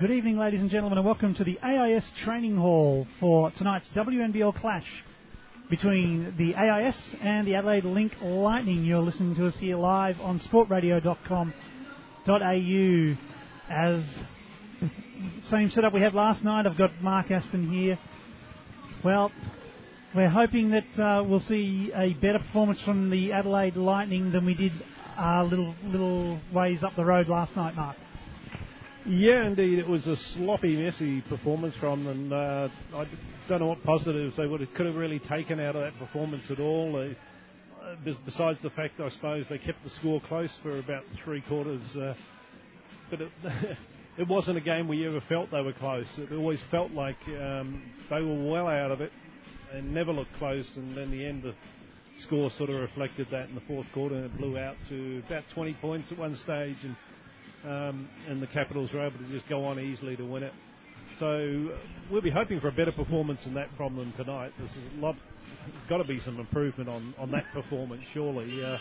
Good evening, ladies and gentlemen, and welcome to the AIS Training Hall for tonight's WNBL clash between the AIS and the Adelaide Link Lightning. You're listening to us here live on sportradio.com.au. As same setup we had last night, I've got Mark Aspen here. Well, we're hoping that uh, we'll see a better performance from the Adelaide Lightning than we did a uh, little little ways up the road last night, Mark. Yeah, indeed, it was a sloppy, messy performance from them. Uh, I don't know what positives they would have, could have really taken out of that performance at all. uh, besides the fact, I suppose, they kept the score close for about three quarters. Uh, but it, it wasn't a game we ever felt they were close. It always felt like um, they were well out of it and never looked close. And then the end, the score sort of reflected that in the fourth quarter, and it blew out to about 20 points at one stage. And um, and the Capitals were able to just go on easily to win it. So we'll be hoping for a better performance in that from them tonight. There's a lot, got to be some improvement on, on that performance, surely. Uh,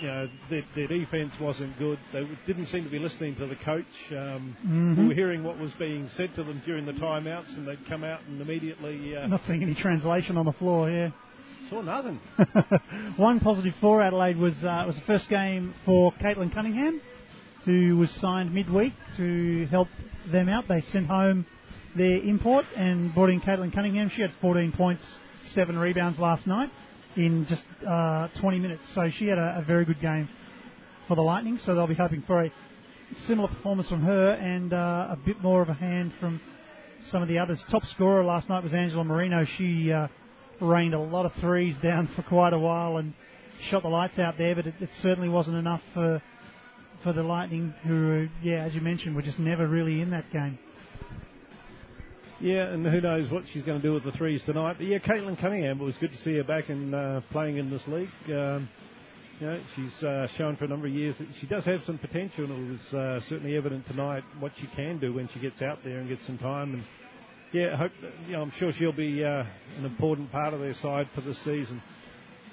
you know, their, their, defense wasn't good. They didn't seem to be listening to the coach. Um, mm-hmm. We were hearing what was being said to them during the timeouts, and they'd come out and immediately. Uh, Not seeing any translation on the floor, yeah. Saw nothing. One positive for Adelaide was uh, was the first game for Caitlin Cunningham who was signed midweek to help them out. They sent home their import and brought in Caitlin Cunningham. She had 14 points, seven rebounds last night in just uh, 20 minutes. So she had a, a, very good game for the Lightning. So they'll be hoping for a similar performance from her and uh, a bit more of a hand from some of the others. Top scorer last night was Angela Marino. She uh, rained a lot of threes down for quite a while and shot the lights out there, but it, it certainly wasn't enough for for the Lightning, who, yeah, as you mentioned, were just never really in that game. Yeah, and who knows what she's going to do with the threes tonight. But yeah, Caitlin Cunningham, it was good to see her back and uh, playing in this league. Um, you know, she's uh, shown for a number of years that she does have some potential, and it was uh, certainly evident tonight what she can do when she gets out there and gets some time. And yeah, hope that, you know, I'm sure she'll be uh, an important part of their side for this season.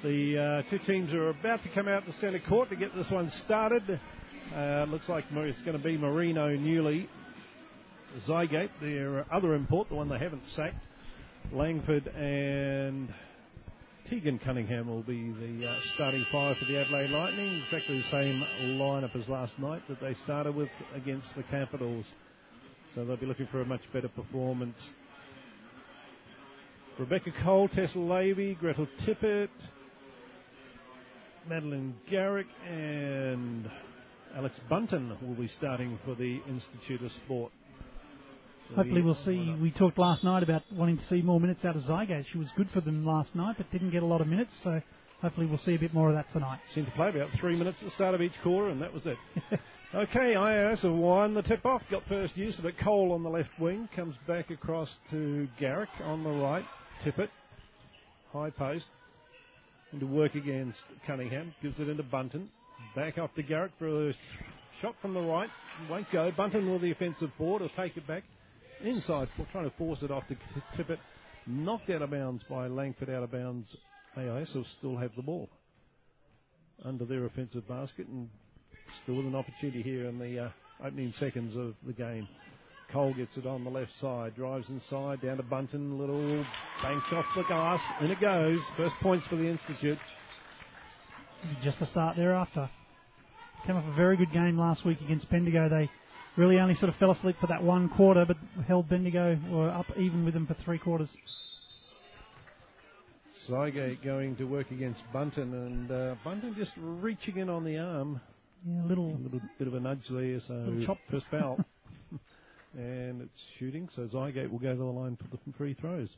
The uh, two teams are about to come out to centre court to get this one started. Uh, looks like it's going to be Marino Newley, Zygate, their other import, the one they haven't sacked. Langford and Tegan Cunningham will be the uh, starting five for the Adelaide Lightning. Exactly the same lineup as last night that they started with against the Capitals. So they'll be looking for a much better performance. Rebecca Cole, Tessa Lavey, Gretel Tippett, Madeline Garrick, and Alex Bunton will be starting for the Institute of Sport. So Hopefully, we'll see. We talked last night about wanting to see more minutes out of Zygate. She was good for them last night, but didn't get a lot of minutes. So hopefully, we'll see a bit more of that tonight. Seemed to play about three minutes at the start of each quarter, and that was it. okay, IAS have won the tip off. Got first use of it. Cole on the left wing comes back across to Garrick on the right. Tippett, high post, into work against Cunningham. Gives it into Bunton. Back off to Garrick for a shot from the right. Won't go. Bunton with the offensive board. Will take it back inside, trying to force it off to Tippett. Knocked out of bounds by Langford out of bounds. AIS will still have the ball under their offensive basket and still with an opportunity here in the uh, opening seconds of the game. Cole gets it on the left side, drives inside, down to Bunton, little banked off the glass, and it goes. First points for the Institute. Just a start thereafter. Came off a very good game last week against Bendigo. They really only sort of fell asleep for that one quarter, but held Bendigo were up even with them for three quarters. Zygate going to work against Bunton, and uh, Bunton just reaching in on the arm. Yeah, a little, a little bit of a nudge there, so chop. first foul. and it's shooting, so Zygate will go to the line for the free throws.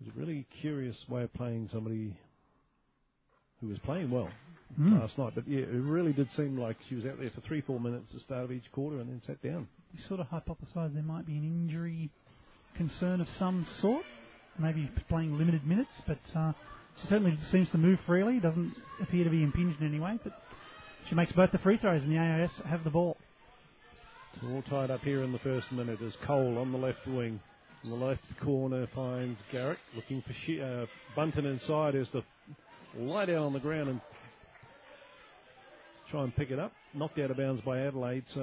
It was a really curious way of playing somebody who was playing well mm. last night. But yeah, it really did seem like she was out there for three, four minutes at the start of each quarter and then sat down. You sort of hypothesise there might be an injury concern of some sort, maybe playing limited minutes, but uh, she certainly seems to move freely, doesn't appear to be impinged in any way, but she makes both the free throws and the AIS have the ball. It's all tied up here in the first minute as Cole on the left wing. In the left corner finds Garrick looking for she- uh, Bunton inside as the lie down on the ground and try and pick it up. Knocked out of bounds by Adelaide, so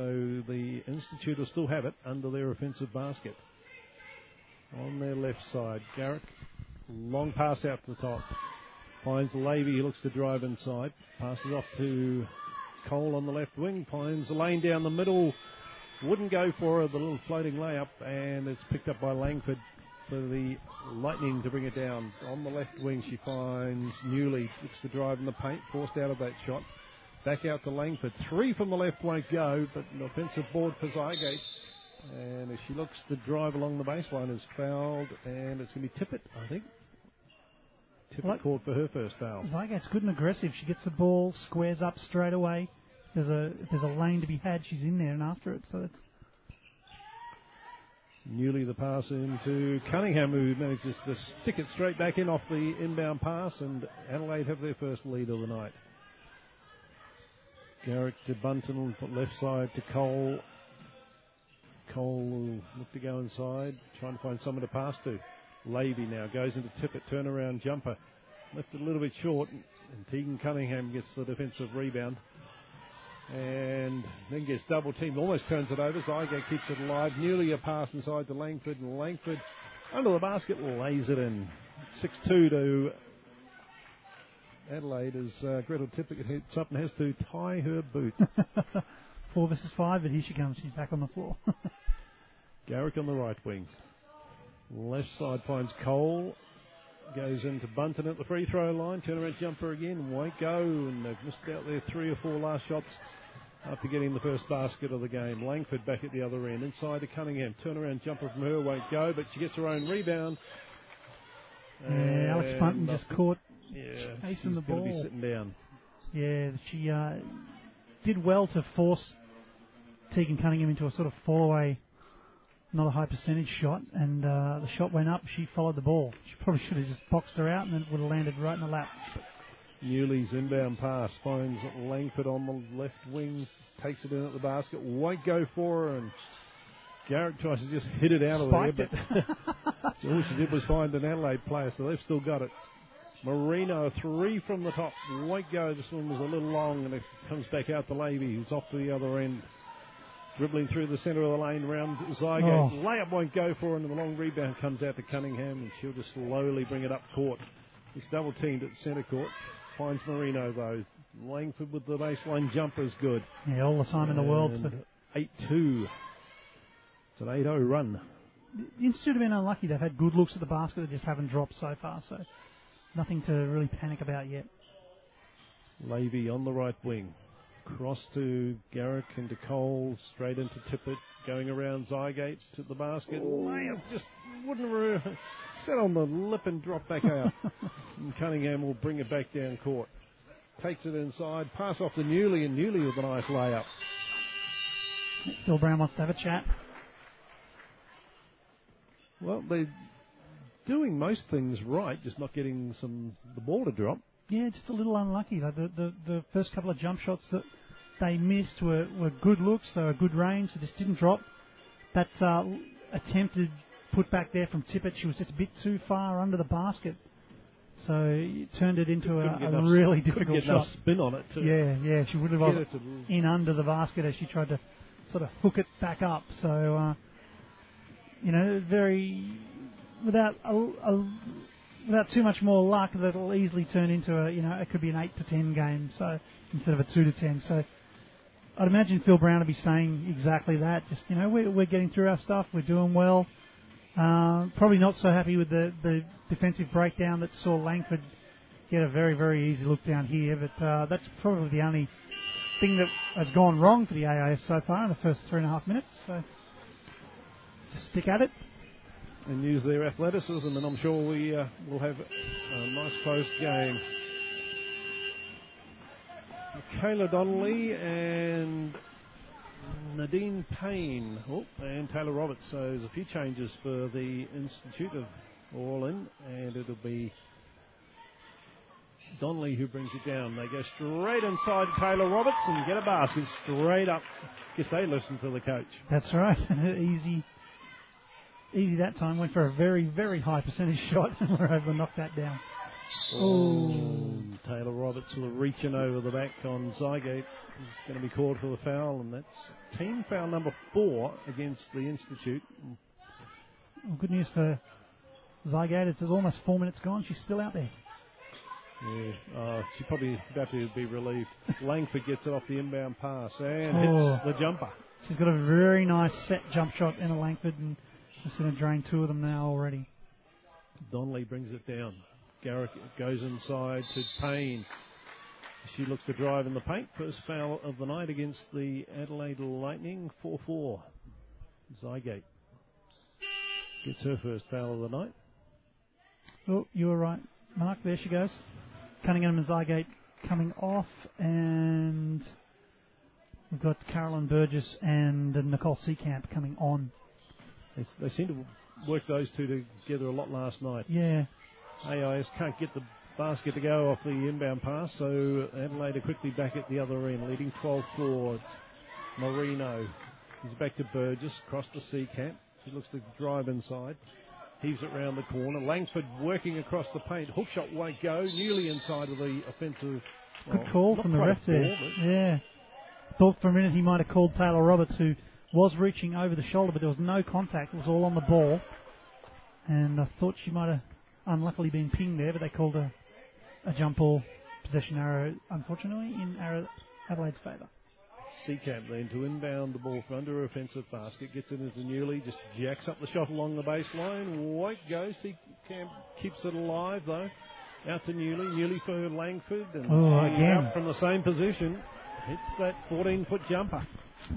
the Institute will still have it under their offensive basket. On their left side, Garrick, long pass out to the top. Finds Levy, looks to drive inside. Passes off to Cole on the left wing. The lane down the middle. Wouldn't go for the little floating layup, and it's picked up by Langford for the Lightning to bring it down. On the left wing, she finds Newley. Looks to drive in the paint, forced out of that shot. Back out to Langford. Three from the left won't go, but an offensive board for Zygate. And as she looks to drive along the baseline, is fouled, and it's going to be Tippett, I think. Tippett What? called for her first foul. Zygate's good and aggressive. She gets the ball, squares up straight away. There's a there's a lane to be had. She's in there and after it. So it's Newley the pass into Cunningham, who manages to stick it straight back in off the inbound pass, and Adelaide have their first lead of the night. Garrick to Bunton, left side to Cole. Cole will look to go inside, trying to find someone to pass to. Levy now goes into Tippett, turnaround jumper. Left a little bit short, and Tegan Cunningham gets the defensive rebound. And then gets double teamed, almost turns it over. Zygo keeps it alive. Nearly a pass inside to Langford, and Langford under the basket lays it in. 6 2 to Adelaide as uh, Gretel Tippett hits up and has to tie her boot. four versus five, but here she comes. She's back on the floor. Garrick on the right wing. Left side finds Cole. Goes into Bunton at the free throw line. Turnaround jumper again. Won't go. And they've missed out their three or four last shots after getting the first basket of the game. Langford back at the other end. Inside to Cunningham. Turnaround jumper from her. Won't go. But she gets her own rebound. yeah, Alex Bunton just caught. Yeah, chasing she's the gonna be ball. sitting down. Yeah, she uh, did well to force Tegan Cunningham into a sort of fall away, not a high percentage shot, and uh, the shot went up. She followed the ball. She probably should have just boxed her out, and then it would have landed right in the lap. Newley's inbound pass finds Langford on the left wing, takes it in at the basket, won't go for her, and Garrick tries to just hit it out of there, but all she did was find an Adelaide player, so they've still got it. Marino, three from the top, won't go. This one was a little long, and it comes back out to Levy, who's off to the other end. Dribbling through the centre of the lane round Zygo. Oh. Layup won't go for and the long rebound comes out to Cunningham, and she'll just slowly bring it up court. He's double teamed at centre court. Finds Marino though. Langford with the baseline jumper is good. Yeah, all the time in the world. And So 8 2. It's an 8 0 run. the Institute have been unlucky. They've had good looks at the basket, they just haven't dropped so far. So nothing to really panic about yet. Levy on the right wing. Cross to Garrick and to Cole, straight into Tippett, going around Zygate to the basket. Layup just wouldn't re- set on the lip and drop back out. and Cunningham will bring it back down court. Takes it inside, pass off to Newley, and Newley with a nice layup. Phil Brown wants to have a chat. Well, they're doing most things right, just not getting some the ball to drop. Yeah, just a little unlucky. Like the, the the first couple of jump shots that they missed were, were good looks. They were good range. They just didn't drop. That uh, attempted put back there from Tippett, she was just a bit too far under the basket, so it turned it into a, a enough- really difficult get enough shot. spin on it Yeah, yeah, she would have got in under the basket as she tried to sort of hook it back up. So, uh, you know, very without a, a, without too much more luck, that'll easily turn into a you know it could be an eight to ten game. So instead of a two to ten. So I'd imagine Phil Brown will be saying exactly that. Just you know, we're, we're getting through our stuff. We're doing well. Uh, probably not so happy with the, the defensive breakdown that saw Langford get a very, very easy look down here, but uh, that's probably the only thing that has gone wrong for the AIS so far in the first three and a half minutes. So just stick at it. And use their athleticism, and I'm sure we uh, will have a nice close game. Michaela Donnelly and Nadine Payne, oh, and Taylor Roberts. So there's a few changes for the Institute of all and it'll be Donnelly who brings it down. They go straight inside Taylor Roberts and get a basket straight up. Guess they listen to the coach. That's right. easy. Easy that time. Went for a very, very high percentage shot and we're able to knock that down. Oh, Taylor Roberts reaching over the back on Zygate. He's going to be called for the foul, and that's team foul number four against the Institute. Well, good news for Zygate. It's almost four minutes gone. She's still out there. Yeah, uh, she probably about to be relieved. Langford gets it off the inbound pass and Oh. hits the jumper. She's got a very nice set jump shot, in a Langford, and just going to drain two of them now already. Donnelly brings it down. Garrick goes inside to Payne. She looks to drive in the paint. First foul of the night against the Adelaide Lightning. 4 4. Zygate gets her first foul of the night. Oh, you were right, Mark. There she goes. Cunningham and Zygate coming off, and we've got Carolyn Burgess and Nicole Seekamp coming on. They, they seem to work those two together a lot last night. Yeah, AIS can't get the basket to go off the inbound pass, so Adelaide are quickly back at the other end, leading 12 4. Marino. He's back to Burgess, across the to Seekamp. He looks to drive inside. Heaves it round the corner. Langford working across the paint. Hook shot won't go. Nearly inside of the offensive. good well, call from the ref there. Yeah, thought for a minute he might have called Taylor Roberts, who was reaching over the shoulder, but there was no contact. It was all on the ball, and I thought she might have unluckily been pinged there, but they called a, a jump ball possession arrow, unfortunately, in Adelaide's favour. Seekamp then to inbound the ball from under her offensive basket. Gets it into Newley. Just jacks up the shot along the baseline. White goes, go. Seekamp keeps it alive though. Out to Newley. Newley for Langford. And Oh, again. out from the same position. Hits that 14 foot jumper.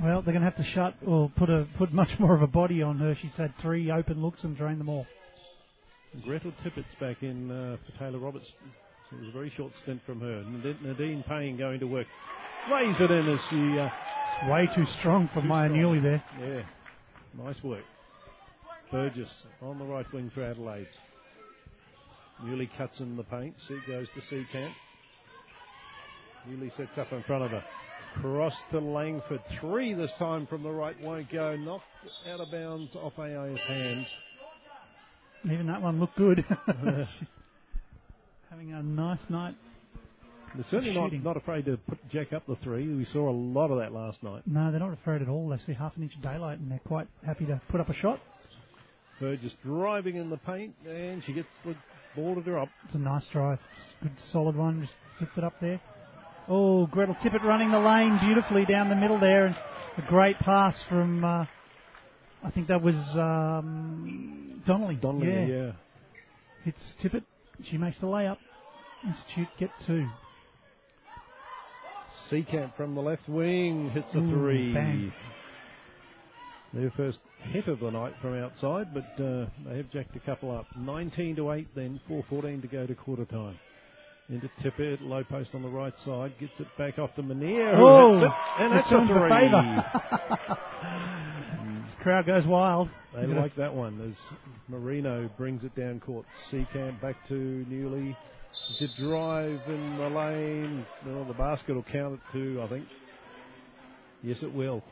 Well, they're going to have to shut or put a put much more of a body on her. She's had three open looks and drained them all. Gretel Tippett's back in uh, for Taylor Roberts. So it was a very short stint from her. Nadine Payne going to work. Lays it in as she. Uh, Way too strong for Maya strong. Newley there. Yeah, nice work. Burgess on the right wing for Adelaide. Newley cuts in the paint. See goes to Seekamp. Newley sets up in front of her. Cross to Langford. Three this time from the right won't go. Knocked out of bounds off AI's hands. Even that one looked good. Having a nice night. They're certainly not, Shooting. not afraid to put jack up the three. We saw a lot of that last night. No, they're not afraid at all. They see half an inch of daylight and they're quite happy to put up a shot. Her just driving in the paint and she gets the ball to drop. It's a nice drive. Good solid one. Just flipped it up there. Oh, Gretel Tippett running the lane beautifully down the middle there. And a great pass from, uh, I think that was um, Donnelly. Donnelly, yeah. yeah. Hits Tippett. She makes the layup. Institute get two. Seekamp from the left wing hits a Ooh, three. bang. Their first hit of the night from outside, but uh, they have jacked a couple up. 19 to 8 then, 4.14 to go to quarter time. Into Tippett, low post on the right side, gets it back off to Manier, Oh, it, and that's a for three. This crowd goes wild. they like that one as Marino brings it down court. Seekamp back to Newley. To drive in the lane. Well, the basket will count it too, I think. Yes, it will.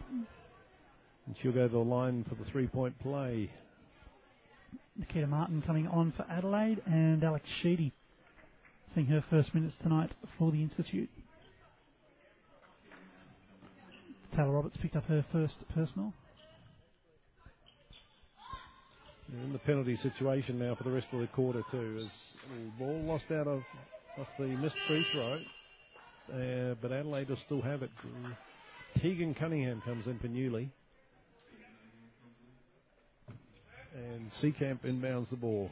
And she'll go to the line for the three point play. Nikita Martin coming on for Adelaide and Alex Sheedy seeing her first minutes tonight for the Institute. Taylor Roberts picked up her first personal. They're in the penalty situation now for the rest of the quarter too. As ball lost out of, off the missed free throw, uh, but Adelaide will still have it. Tegan Cunningham comes in for Newley. And Seekamp inbounds the ball.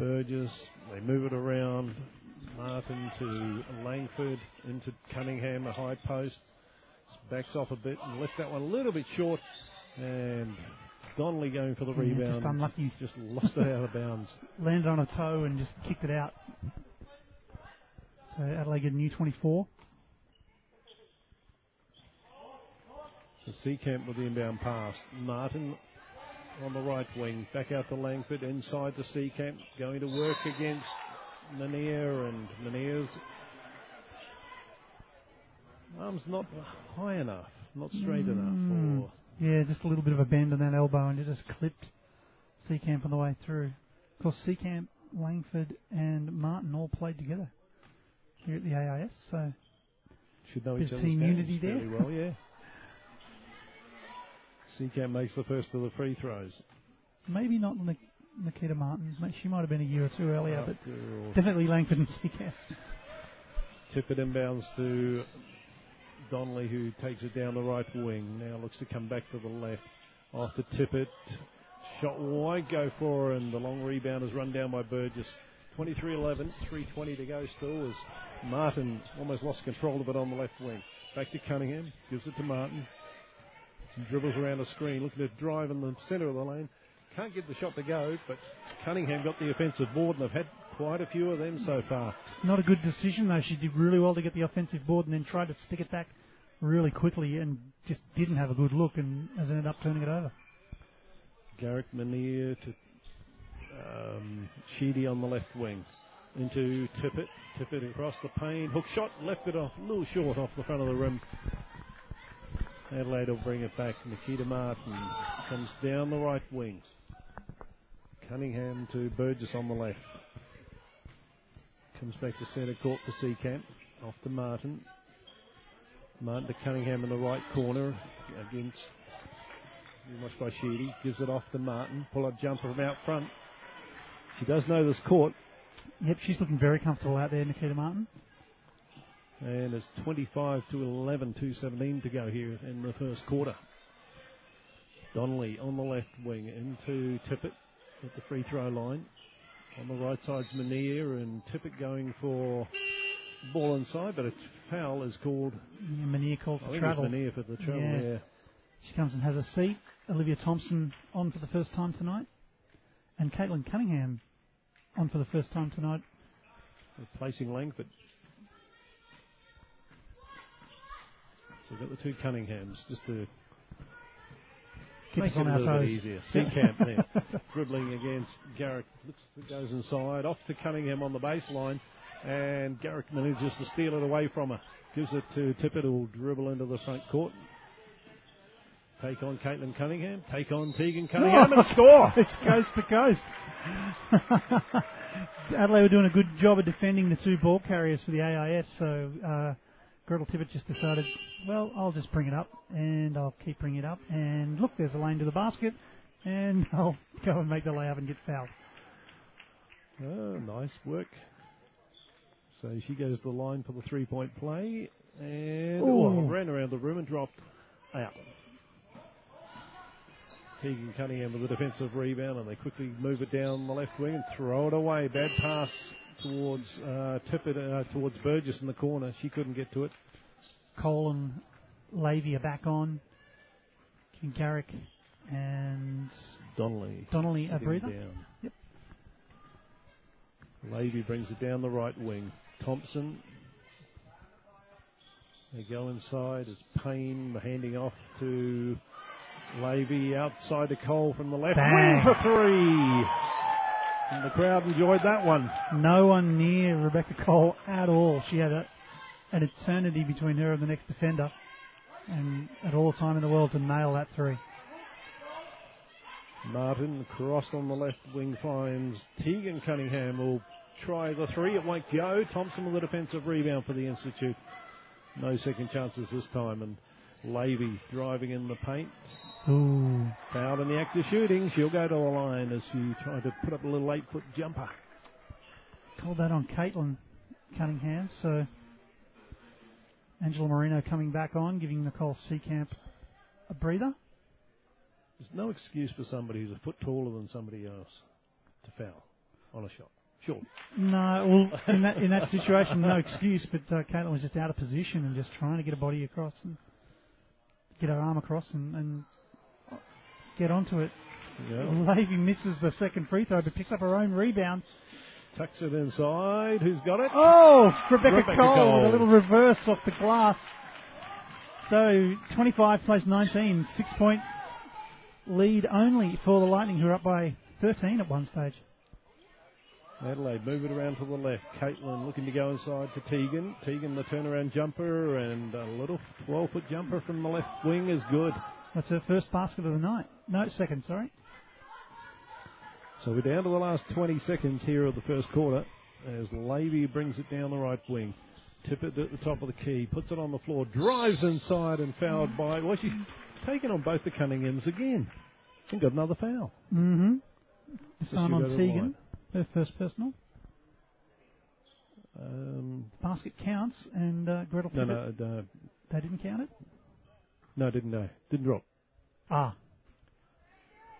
Burgess, they move it around. Martin to Langford, into Cunningham, a high post. Backs off a bit and left that one a little bit short. And Donnelly going for the Yeah, rebound. just unlucky. Just lost it out of bounds. Landed on a toe and just kicked it out. So Adelaide get a new 24. So Seekamp with the inbound pass. Martin on the right wing. Back out to Langford. Inside the to Seekamp. Going to work against Manier. And Manier's arm's not high enough. Not straight Mm. enough. Or Yeah, just a little bit of a bend on that elbow and it just clipped Seekamp on the way through. Of course, Seekamp Langford and Martin all played together here at the AIS. So Should know each other's team unity there. well, yeah. Seekamp makes the first of the free throws. maybe not Nik- Nikita Martin. Ma- She might have been a year or two earlier, but definitely Langford and Seekamp. Tip it inbounds to Donnelly, who takes it down the right wing. Now looks to come back to the left. Off to Tippett. Shot won't go for and the long rebound is run down by Burgess. 23 11, 3.20 to go still as Martin almost lost control of it on the left wing. Back to Cunningham, gives it to Martin. Dribbles around the screen, looking to drive in the centre of the lane. Can't get the shot to go, but Cunningham got the offensive board, and they've had quite a few of them so far. Not a good decision though. She did really well to get the offensive board and then tried to stick it back really quickly and just didn't have a good look and has ended up turning it over. Garrick Manier to um, Sheedy on the left wing. Into Tippett. Tippett across the pane. Hook shot, left it off, a little short off the front of the rim. Adelaide will bring it back. Nikita Martin comes down the right wing. Cunningham to Burgess on the left. Comes back to centre court to Seekamp. Off to Martin. Martin to Cunningham in the right corner against much by Sheedy. Gives it off to Martin. Pull up jumper from out front. She does know this court. Yep, she's looking very comfortable out there, Nikita Martin. And it's 25 to 11, 2.17 to go here in the first quarter. Donnelly on the left wing into Tippett at the free throw line. On the right side's Manier and Tippett going for ball inside, but a foul is called. Yeah, Manier called for travel. Manier for the travel. Yeah. Yeah. She comes and has a seat. Olivia Thompson on for the first time tonight. And Caitlin Cunningham on for the first time tonight. replacing Langford. We've got the two Cunninghams just to Keep us it on our little bit toes. easier. Seekamp there, dribbling against Garrick. Looks it goes inside, off to Cunningham on the baseline, and Garrick manages to steal it away from her. Gives it to Tippett, who will dribble into the front court. Take on Caitlin Cunningham. Take on Tegan Cunningham and score. It's coast to coast. Adelaide were doing a good job of defending the two ball carriers for the AIS, so uh, Gretel Tippett just decided, well, I'll just bring it up, and I'll keep bringing it up, and look, there's a lane to the basket, and I'll go and make the layup and get fouled. Oh, nice work. So she goes to the line for the three point play and oh, ran around the room and dropped out. Tegan Cunningham with a defensive rebound and they quickly move it down the left wing and throw it away. Bad pass towards uh, Tippett, uh, towards Burgess in the corner. She couldn't get to it. Cole and Levy are back on. King Garrick and Donnelly. Donnelly a breather. Down. Yep. Levy brings it down the right wing. Thompson. They go inside. It's Payne handing off to Levy outside to Cole from the left Bang. wing for three. And the crowd enjoyed that one. No one near Rebecca Cole at all. She had a, an eternity between her and the next defender, and at all time in the world to nail that three. Martin cross on the left wing finds Tegan Cunningham will try the three. It won't go. Thompson with a defensive rebound for the Institute. No second chances this time. And Levy driving in the paint. Ooh, Fouled in the act of shooting. She'll go to the line as she tried to put up a little eight foot jumper. called that on Caitlin Cunningham. So Angela Marino coming back on, giving Nicole Seekamp a breather. There's no excuse for somebody who's a foot taller than somebody else to foul on a shot. Sure. No, well, in that in that situation, no excuse. But uh, Caitlin was just out of position and just trying to get a body across and get her arm across and, and get onto it. Yeah. Levy misses the second free throw, but picks up her own rebound. Tucks it inside. Who's got it? Oh, Rebecca, Rebecca Cole, Cole. a little reverse off the glass. So 25 plays 19, six point lead only for the Lightning, who are up by 13 at one stage. Adelaide move it around to the left. Caitlin looking to go inside to Tegan. Tegan the turnaround jumper and a little 12 foot jumper from the left wing is good. That's her first basket of the night. No, second, sorry. So we're down to the last 20 seconds here of the first quarter as Levy brings it down the right wing. Tippett at the top of the key, puts it on the floor, drives inside and fouled by. Well, she's taken on both the Cunninghams again. And got another foul. Mm-hmm. This time on Tegan, first personal. Um, Basket counts, and uh, Gretel no, no, no, they didn't count it? no, didn't know. Didn't drop. Ah.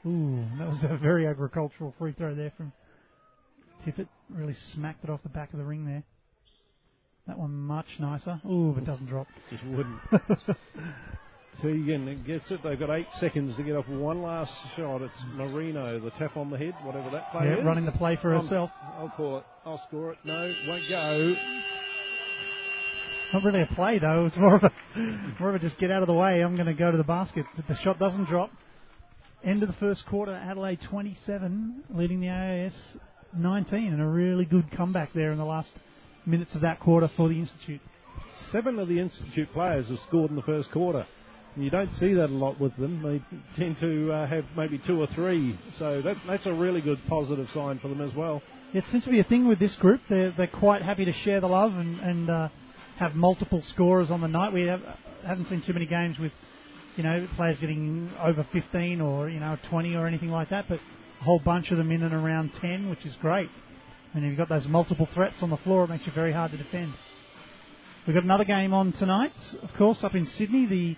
Ooh, that was a very agricultural free throw there from Tippett. Really smacked it off the back of the ring there. That one much nicer. Ooh, but doesn't drop. Just wouldn't. Tegan gets it. They've got eight seconds to get off one last shot. It's Marino, the tap on the head, whatever that play yeah, is. running the play for Um, herself. I'll call it. I'll score it. No, won't go. Not really a play though. It's more of a more of a just get out of the way. I'm going to go to the basket. But the shot doesn't drop. End of the first quarter. Adelaide 27, leading the AIS 19, and a really good comeback there in the last minutes of that quarter for the Institute. Seven of the Institute players have scored in the first quarter. You don't see that a lot with them. They tend to uh, have maybe two or three. So that, that's a really good positive sign for them as well. It seems to be a thing with this group. They're they're quite happy to share the love and and uh, have multiple scorers on the night. We have, haven't seen too many games with you know players getting over 15 or you know 20 or anything like that, but a whole bunch of them in and around 10, which is great. And if you've got those multiple threats on the floor, it makes you very hard to defend. We've got another game on tonight, of course, up in Sydney. The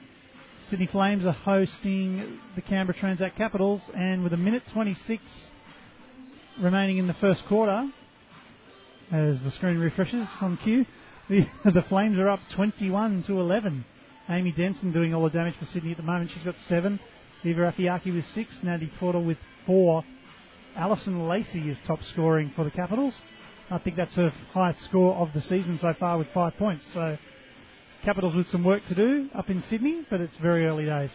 Sydney Flames are hosting the Canberra Transact Capitals, and with a minute 26 remaining in the first quarter, as the screen refreshes on cue, the, the Flames are up 21 to 11. Amy Denson doing all the damage for Sydney at the moment. She's got seven. Eva Afiaki with six. Natty Porter with four. Alison Lacey is top scoring for the Capitals. I think that's her highest score of the season so far with five points. So Capitals with some work to do up in Sydney, but it's very early days.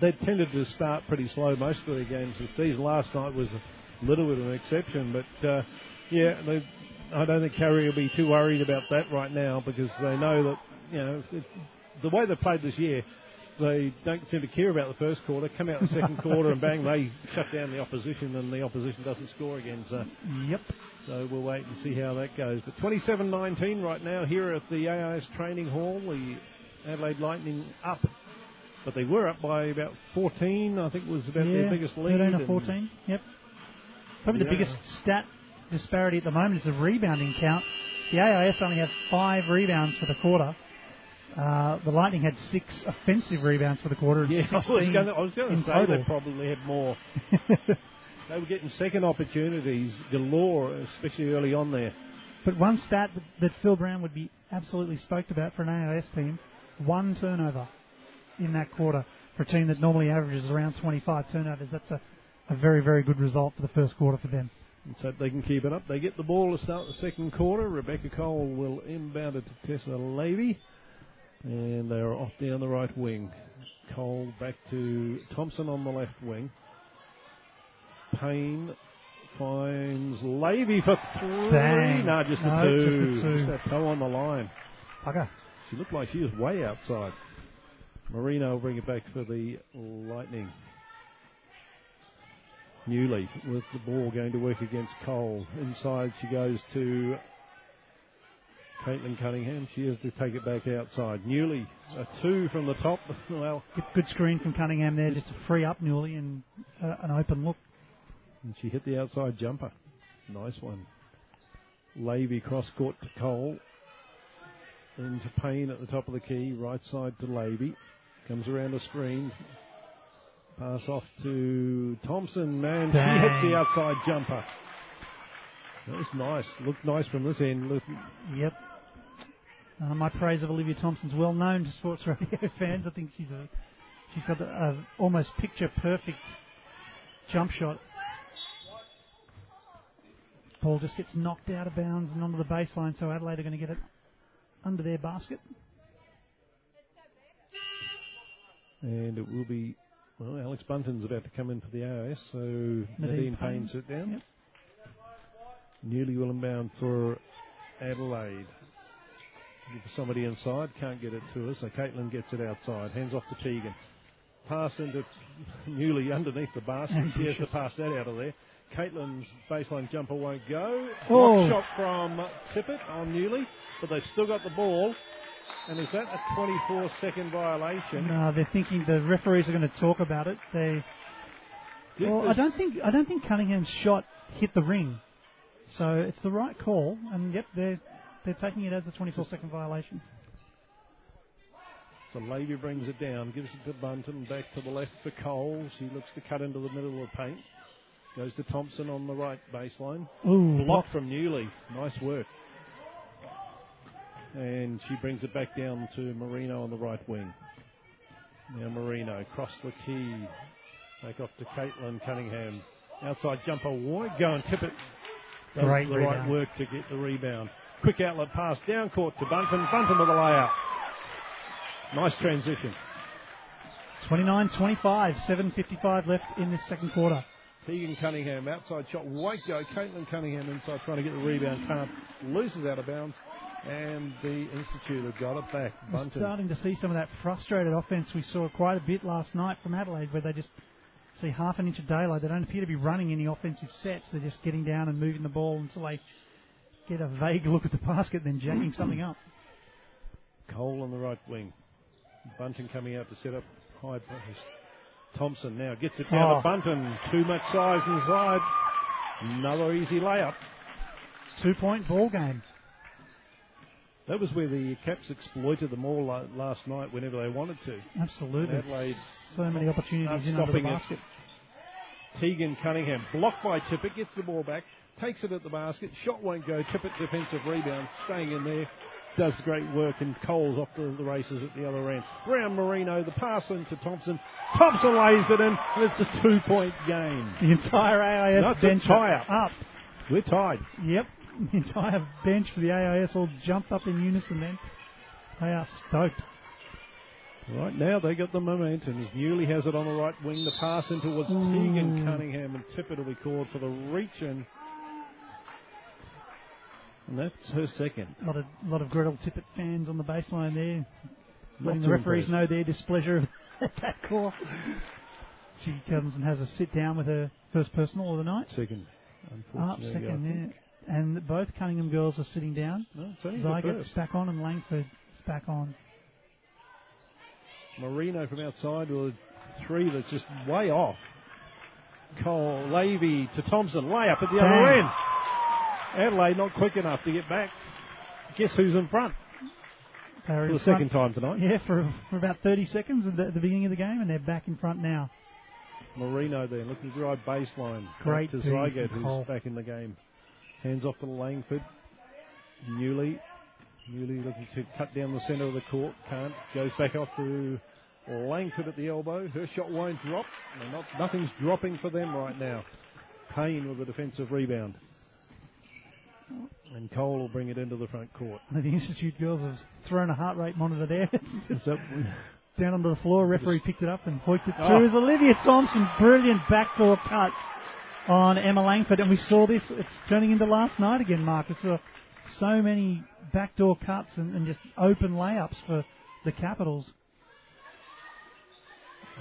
They tended to start pretty slow most of their games this season. Last night was a little bit of an exception, but uh, yeah, they, I don't think Carrie will be too worried about that right now because they know that you know it, the way they played this year, they don't seem to care about the first quarter. Come out the second quarter and bang, they shut down the opposition, and the opposition doesn't score again. So, Yep. So we'll wait and see how that goes. But 27-19 right now here at the AIS Training Hall. The Adelaide Lightning up, but they were up by about 14. I think was about yeah, their biggest lead. 13 or 14. Yep. Probably the Yeah. biggest stat disparity at the moment is the rebounding count. The AIS only have five rebounds for the quarter. Uh, the Lightning had six offensive rebounds for the quarter. Yeah, I was going to, I was going to say total. they probably had more. they were getting second opportunities galore, especially early on there. But one stat that, that Phil Brown would be absolutely stoked about for an AIS team: one turnover in that quarter for a team that normally averages around 25 turnovers. That's a, a very, very good result for the first quarter for them. And so if they can keep it up. They get the ball to start the second quarter. Rebecca Cole will inbound it to Tessa Levy. And they are off down the right wing. Cole back to Thompson on the left wing. Payne finds Levy for three. Bang. No, just No, two. just the two. Just that toe on the line. Bugger. She looked like she was way outside. Marino will bring it back for the Lightning. Newley with the ball going to work against Cole. Inside she goes to Caitlin Cunningham. She has to take it back outside. Newley, a two from the top. well, Good, good screen from Cunningham there, just to free up Newley and uh, an open look. And she hit the outside jumper. Nice one. Levy cross court to Cole. Into Payne at the top of the key. Right side to Levy. Comes around the screen. Pass off to Thompson. Man, she hits the outside jumper. That was nice. Looked nice from this end. Look, Yep. Uh, my praise of Olivia Thompson's well known to sports radio fans. I think she's a she's got a, a almost picture perfect jump shot. Ball just gets knocked out of bounds and onto the baseline, so Adelaide are going to get it under their basket. And it will be, well, Alex Bunton's about to come in for the AIS, so Nadine Nadine Payne. Sit down. Yep. Newley will inbound for Adelaide. Somebody inside, can't get it to her, so Caitlin gets it outside, hands off to Tegan. Pass into Newley underneath the basket, she has to pass that out of there. Caitlin's baseline jumper won't go. Oh. Shot from Tippett on Newley, but they've still got the ball. And is that a 24 second violation? No, they're thinking the referees are going to talk about it. They. Did Well, I don't think I don't think Cunningham's shot hit the ring, so it's the right call. And yep, they're they're taking it as a 24 second violation. So Levy brings it down, gives it to Bunton, back to the left for Coles. He looks to cut into the middle of the paint. Goes to Thompson on the right baseline. Ooh, Block from Newley. Nice work. And she brings it back down to Marino on the right wing. Now Marino across the key. Back off to Caitlin Cunningham. Outside jumper won't go and tip it. Does Great the right work to get the rebound. Quick outlet pass down court to Bunton. Bunton with a layout. Nice transition. 29-25, 7:55 left in this second quarter. Tegan Cunningham outside shot won't go. Caitlin Cunningham inside trying to get the rebound. Can't. Loses out of bounds. And the Institute have got it back. We're starting to see some of that frustrated offense we saw quite a bit last night from Adelaide, where they just see half an inch of daylight. They don't appear to be running any offensive sets. They're just getting down and moving the ball until they get a vague look at the basket, then jacking something up. Cole on the right wing. Bunton coming out to set up high post. Thompson now gets it down Oh. to Bunton. Too much size inside. Another easy layup. Two point ball game. That was where the Caps exploited them all last night whenever they wanted to. Absolutely. Adelaide So many opportunities in under the stopping it. basket. Tegan Cunningham blocked by Tippett, gets the ball back, takes it at the basket, shot won't go, Tippett defensive rebound, staying in there, does great work, and Cole's off to the races at the other end. Brown Marino, the pass into Thompson, Thompson lays it in, and it's a two point game. The entire AIS a bench tie-up. We're tied. Yep. The entire bench for the AIS all jumped up in unison then. They are stoked. Right now they got the momentum. Newley has it on the right wing, the pass in towards Ooh. Tegan mm. Cunningham, and Tippett will be called for the reach in. And that's her second. A lot of lot of Gretel Tippett fans on the baseline there, Not letting the referees impressed. know their displeasure at that call. She comes and has a sit down with her first personal of the night. Second. Unfortunately, I second, yeah. And both Cunningham girls are sitting down. No, it's only the Zyget's first. back on and Langford is back on. Marino from outside with a three that's just way off. Cole, Levy to Thompson, layup at the other end. Adelaide not quick enough to get back. Guess who's in front They're for the front, second time tonight? Yeah, for, for about 30 seconds at the, at the beginning of the game, and they're back in front now. Marino there looking to drive baseline. Great to Zygat who's Cole. back in the game. Hands off to Langford. Newley. Newley looking to cut down the centre of the court. Can't. Goes back off to Langford at the elbow. Her shot won't drop. Not, nothing's dropping for them right now. Payne with a defensive rebound. And Cole will bring it into the front court. The Institute girls have thrown a heart rate monitor there. That- Down onto the floor, referee picked it up and hoiked it Oh. through. Olivia Thompson, brilliant backdoor cut on Emma Langford, and we saw this. It's turning into last night again, Mark. It's uh, so many backdoor cuts and, and just open layups for the Capitals.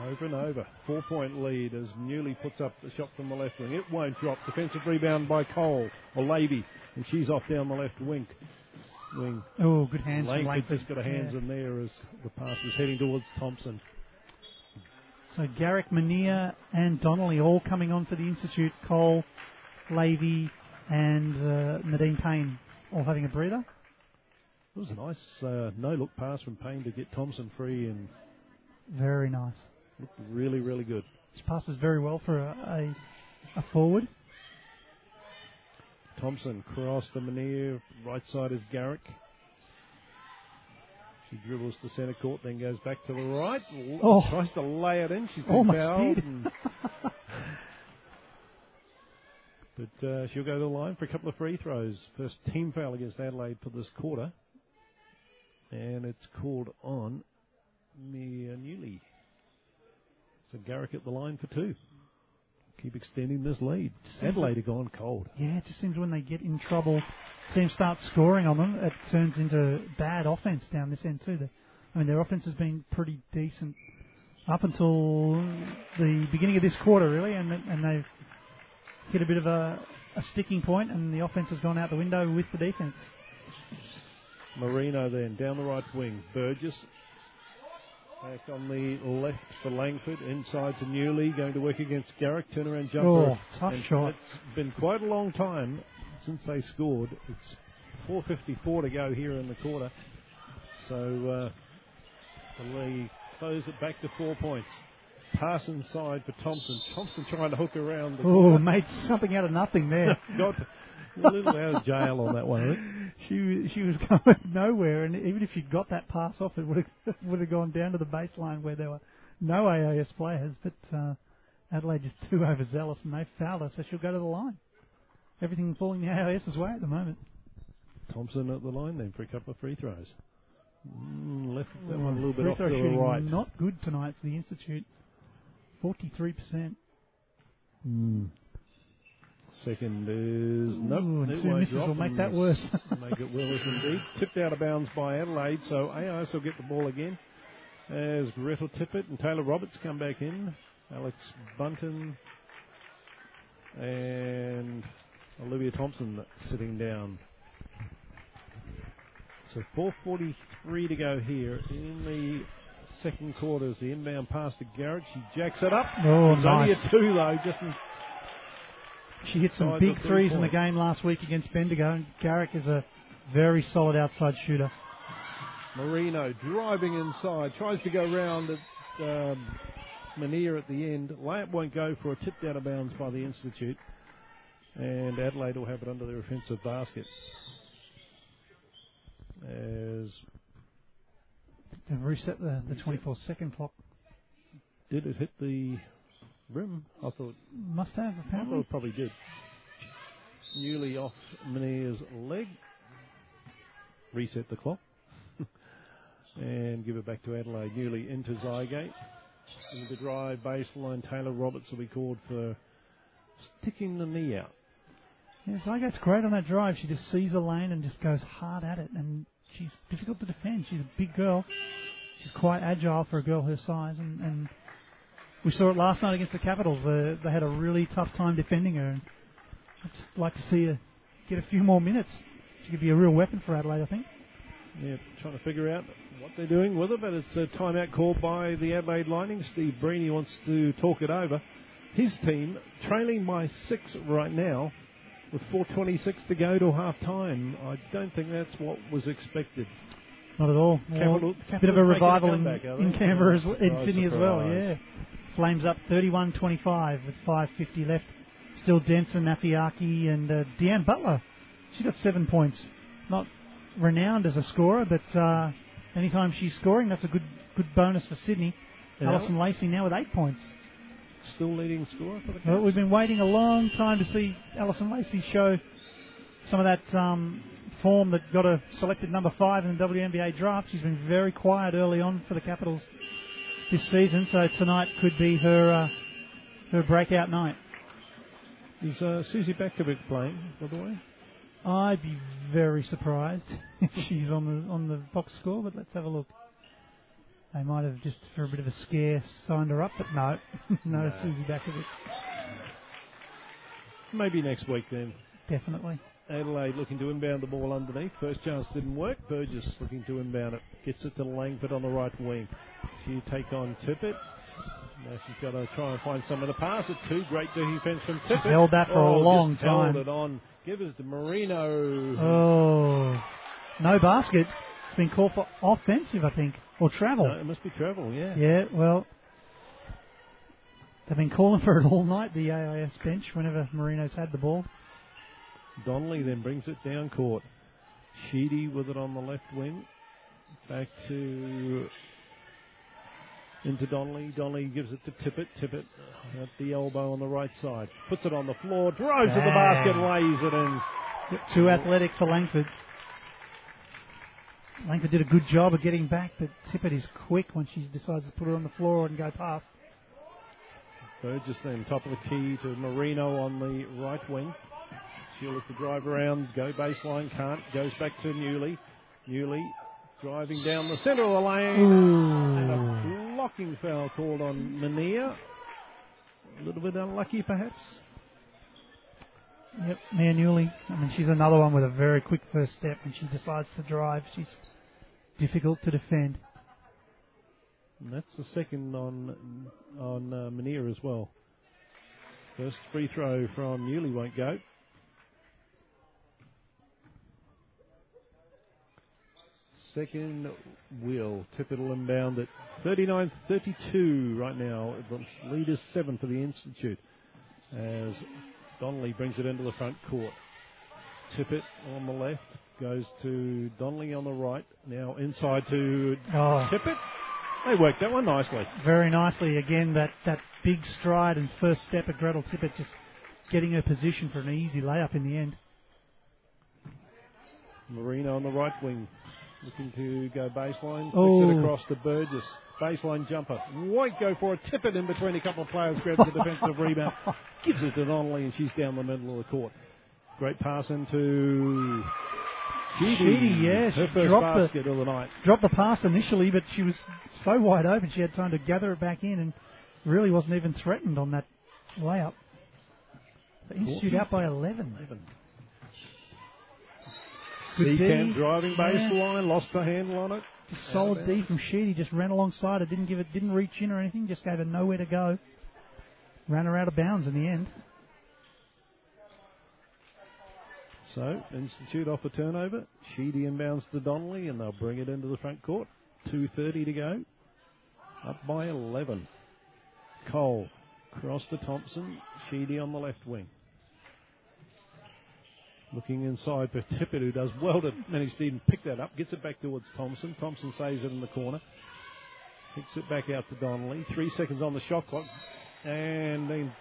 Over and over. Four point lead as Newley puts up the shot from the left wing. It won't drop. Defensive rebound by Cole or Levy. And she's off down the left wing. wing. Oh, good hands from Langford Langford. just got her hands Yeah. in there as the pass is heading towards Thompson. So Garrick, Mania, and Donnelly all coming on for the Institute. Cole, Levy, and uh, Nadine Payne all having a breather. It was a nice uh, no look pass from Payne to get Thompson free and Very nice. Looked really, really good. She passes very well for a, a, a forward. Thompson cross the Manier. Right side is Garrick. She dribbles to centre court, then goes back to the right. Oh. Tries to lay it in. She's Almost fouled. but uh, she'll go to the line for a couple of free throws. First team foul against Adelaide for this quarter. And it's called on Mia Newley. So Garrick at the line for two. Keep extending this lead. Adelaide are gone cold. Yeah, it just seems when they get in trouble, teams start scoring on them, it turns into bad offense down this end too. They, I mean, their offense has been pretty decent up until the beginning of this quarter, really, and and they've hit a bit of a, a sticking point, and the offense has gone out the window with the defense. Marino then down the right wing. Burgess back on the left for Langford. Inside to Newley. Going to work against Garrick. Turnaround jumper. Oh, tough And shot. It's been quite a long time since they scored. It's 4.54 to go here in the quarter. So uh, the close it back to four points. Pass inside for Thompson. Thompson trying to hook around the Oh, made something out of nothing there. Got a little out of jail on that one. She was- she was going nowhere, and even if she got that pass off, it would have would have gone down to the baseline where there were no AIS players. But uh, Adelaide just too overzealous, and they fouled her, so she'll go to the line. Everything falling the AIS's way at the moment. Thompson at the line then for a couple of free throws. Mm, left that one a little bit Free off to the right. Not good tonight for the Institute. Forty-three percent. Mm. Second is nope. And two misses will make that worse. make it worse indeed. Tipped out of bounds by Adelaide, so AIS will get the ball again. As Gretel Tippett and Taylor Roberts come back in. Alex Bunton and Olivia Thompson sitting down. So 4.43 to go here in the second quarter. As the inbound pass to Garrick. She jacks it up. oh, It's nice. only a two though, just in She hit some big threes in the game last week against Bendigo, and Garrick is a very solid outside shooter. Marino driving inside, tries to go round at um, at the end. Layup won't go for a tipped out of bounds by the Institute. And Adelaide will have it under their offensive basket. As They've reset the, the 24 second clock. did it hit the rim? I thought, Must have, apparently. it probably did. Newley off Mania's leg. Reset the clock. and give it back to Adelaide. Newley into Zygate. Into the drive baseline. Taylor Roberts will be called for sticking the knee out. Yeah, Zygate's great on that drive. She just sees a lane and just goes hard at it, and she's difficult to defend. She's a big girl. She's quite agile for a girl her size, and, and we saw it last night against the Capitals. Uh, they had a really tough time defending her. I'd just like to see her get a few more minutes. She could be a real weapon for Adelaide, I think. Yeah, trying to figure out what they're doing with her, but it's a timeout called by the Adelaide Lightning. Steve Breheny wants to talk it over. His team trailing by six right now with 4.26 to go to half time. I don't think that's what was expected. Not at all. Well, Capital- bit of a making a revival in, in? Canberra, as in Surprise, Sydney as well. Yeah, Flames up 31-25 with 5:50 left. Still Denson, Nafiaki, and uh, Deanne Butler. She got seven points. Not renowned as a scorer, but uh, anytime she's scoring, that's a good good bonus for Sydney. And Alison Lacey now with eight points. Still leading scorer for the Well, we've been waiting a long time to see Alison Lacey show some of that um, form that got her selected number five in the WNBA draft. She's been very quiet early on for the Capitals this season, so tonight could be her uh, her breakout night. Is uh, Suzy Batkovic playing, by the way? I'd be very surprised if she's on the on the box score, but let's have a look. They might have just for a bit of a scare signed her up, but no, no, No. Suzy Batkovic, Maybe next week then. definitely. Adelaide looking to inbound the ball underneath. First chance didn't work. Burgess looking to inbound it. Gets it to Langford on the right wing. She take on Tippett. Now she's got to try and find someone to pass it to. Great defense from Tippett. held that for a Oh, long just held it on. Give it to Marino. Oh, no basket. It's been called for offensive, I think, or travel. No, it must be travel, yeah. Yeah, well, they've been calling for it all night, the AIS bench, whenever Marino's had the ball. Donnelly then brings it down court. Sheedy with it on the left wing. Back to into Donnelly. Donnelly gives it to Tippett. Tippett at the elbow on the right side. Puts it on the floor. Drives to the basket. Lays it in. Too athletic for Langford. Langford did a good job of getting back, but Tippett is quick when she decides to put it on the floor and go past. Burgess then top of the key to Marino on the right wing. Look to drive around, go baseline, can't. Goes back to Newley. Newley driving down the centre of the lane. And a blocking foul called on Mania. A little bit unlucky, perhaps. Yep, Mia Newley. I mean, she's another one with a very quick first step when she decides to drive. She's difficult to defend. And that's the second on on uh, Mania as well. First free throw from Newley won't go. Second will. Tippett will inbound at 39-32 right now. The lead is seven for the Institute as Donnelly brings it into the front court. Tippett on the left goes to Donnelly on the right. Now inside to Oh, Tippett. They worked that one nicely. very nicely. Again, that, that big stride and first step of Gretel Tippett just getting her position for an easy layup in the end. Marino on the right wing, looking to go baseline. Flicks Oh. it across to Burgess. Baseline jumper. Won't go for it. Tip it in between a couple of players. Grabs the defensive rebound. Gives it to Donnelly, and she's down the middle of the court. Great pass into Sheedy. Yeah, Her first dropped the- basket of the night. Dropped the pass initially, but she was so wide open she had time to gather it back in and really wasn't even threatened on that layup. The Institute out by 11. Good Seekamp D. driving Yeah. baseline, lost the handle on it. Just solid D from Sheedy, just ran alongside her, didn't give it, didn't reach in or anything, just gave her nowhere to go. Ran her out of bounds in the end. So, Institute off a turnover. Sheedy inbounds to Donnelly, and they'll bring it into the front court. 2.30 to go. Up by 11. Cole. Cross to Thompson. Sheedy on the left wing. Looking inside for Tippett, who does well to manage to even pick that up. Gets it back towards Thompson. Thompson saves it in the corner. Kicks it back out to Donnelly. Three seconds on the shot clock. And then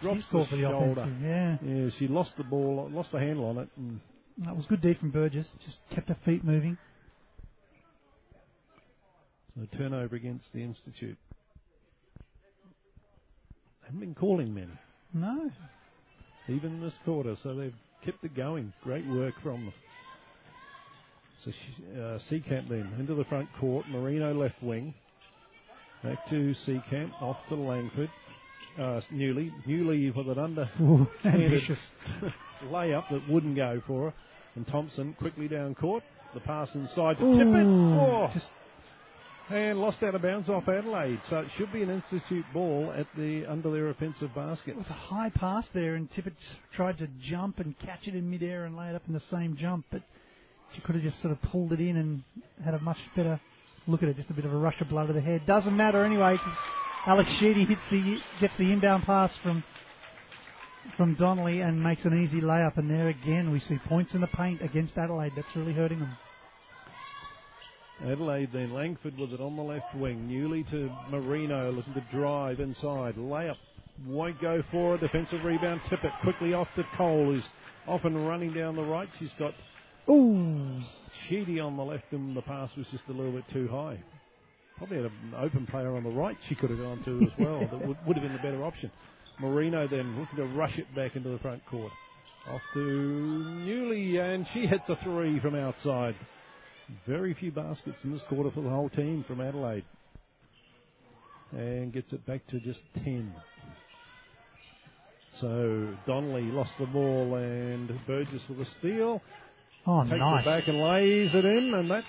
drops the for the shoulder. yeah. Yeah, she lost the ball, lost the handle on it, and That was good D from Burgess, just kept her feet moving. So turnover against the Institute. Haven't been calling many, No, even this quarter, so they've kept it going. Great work from them. So uh, Seekamp then into the front court. Marino left wing. Back to Seekamp, off to Langford. Uh, Newly. Newley with an under ambitious. layup that wouldn't go for her. And Thompson quickly down court. The pass inside to Ooh, Tippett. Oh, just and lost out of bounds off Adelaide. So it should be an institute ball at the under their offensive basket. It was a high pass there, and Tippett tried to jump and catch it in midair and lay it up in the same jump, but she could have just sort of pulled it in and had a much better look at it. Just a bit of a rush of blood to the head. Doesn't matter anyway, Alex Sheedy hits the gets the inbound pass from from Donnelly and makes an easy layup. And there again, we see points in the paint against Adelaide. That's really hurting them. Adelaide then Langford with it on the left wing. Newley to Marino looking to drive inside. Layup won't go for a defensive rebound. Tip it quickly off to Cole who's off and running down the right. She's got Ooh, Sheedy on the left and the pass was just a little bit too high. Probably had an open player on the right she could have gone to as well. that would, would have been the better option. Marino then looking to rush it back into the front court. Off to Newley and she hits a three from outside. Very few baskets in this quarter for the whole team from Adelaide. And gets it back to just 10. So Donnelly lost the ball and Burgess with a steal. oh Takes nice. it back and lays it in, and that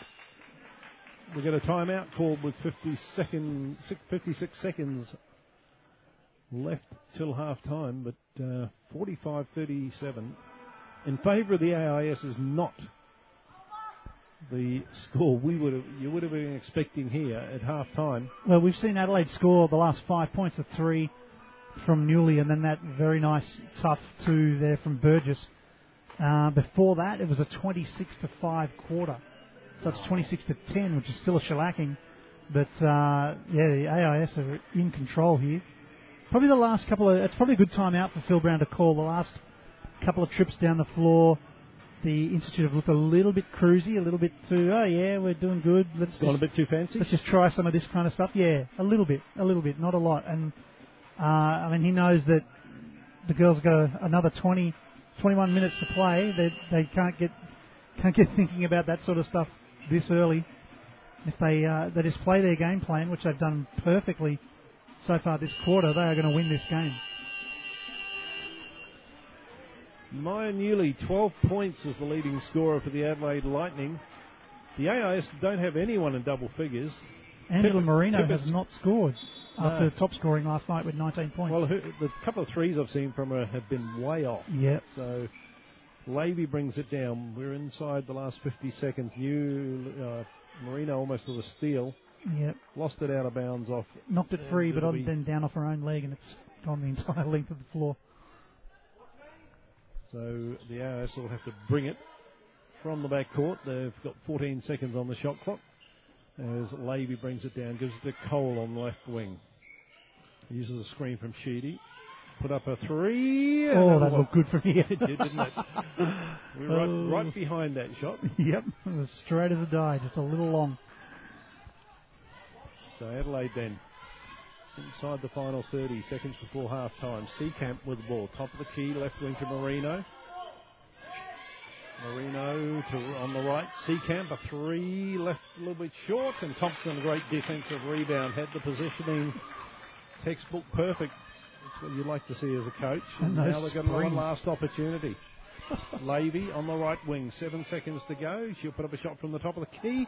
we get a timeout called with 50 second, six- 56 seconds left till half time, but uh, 45-37 in favour of the AIS is not the score we would have you would have been expecting here at half time. Well, we've seen Adelaide score the last five points of three from Newley, and then that very nice tough two there from Burgess. Uh, before that, it was a 26 to five quarter, so it's 26 to 10, which is still a shellacking. But uh, yeah, the AIS are in control here. Probably the last couple of it's probably a good time out for Phil Brown to call the last couple of trips down the floor. The Institute have looked a little bit cruisy, a little bit too. Oh yeah, we're doing good. Let's Gone a bit too fancy. let's just try some of this kind of stuff. Yeah, a little bit, a little bit, not a lot. And uh, I mean, he knows that the girls got another 20, 21 minutes to play. They they can't get can't get thinking about that sort of stuff this early. If they uh, they just play their game plan, which they've done perfectly so far this quarter, they are going to win this game. Maya Newley, 12 points as the leading scorer for the Adelaide Lightning. The AIS don't have anyone in double figures. Angela Tippett- Marino has not scored No. after top scoring last night with 19 points. Well, the couple of threes I've seen from her have been way off. yeah, So Levy brings it down. We're inside the last 50 seconds. New uh, Marino almost with a steal. yeah. Lost it out of bounds off. Knocked it free, but then down off her own leg, and it's gone the entire length of the floor. So the AIS will have to bring it from the back court. They've got 14 seconds on the shot clock. As Levy brings it down, gives it to Cole on the left wing. Uses a screen from Sheedy. Put up a three. Oh, that work. looked good from here. It did, didn't it? We were Oh. right, right behind that shot. yep, it was straight as a die, just a little long. So Adelaide then inside the final 30 seconds before half time. Seekamp with the ball. Top of the key, left wing to Marino. Marino to on the right. Seekamp a three, left a little bit short, and Thompson a great defensive rebound. Had the positioning textbook perfect. That's what you like to see as a coach. And And now they've got one last opportunity. Levy on the right wing, seven seconds to go. She'll put up a shot from the top of the key.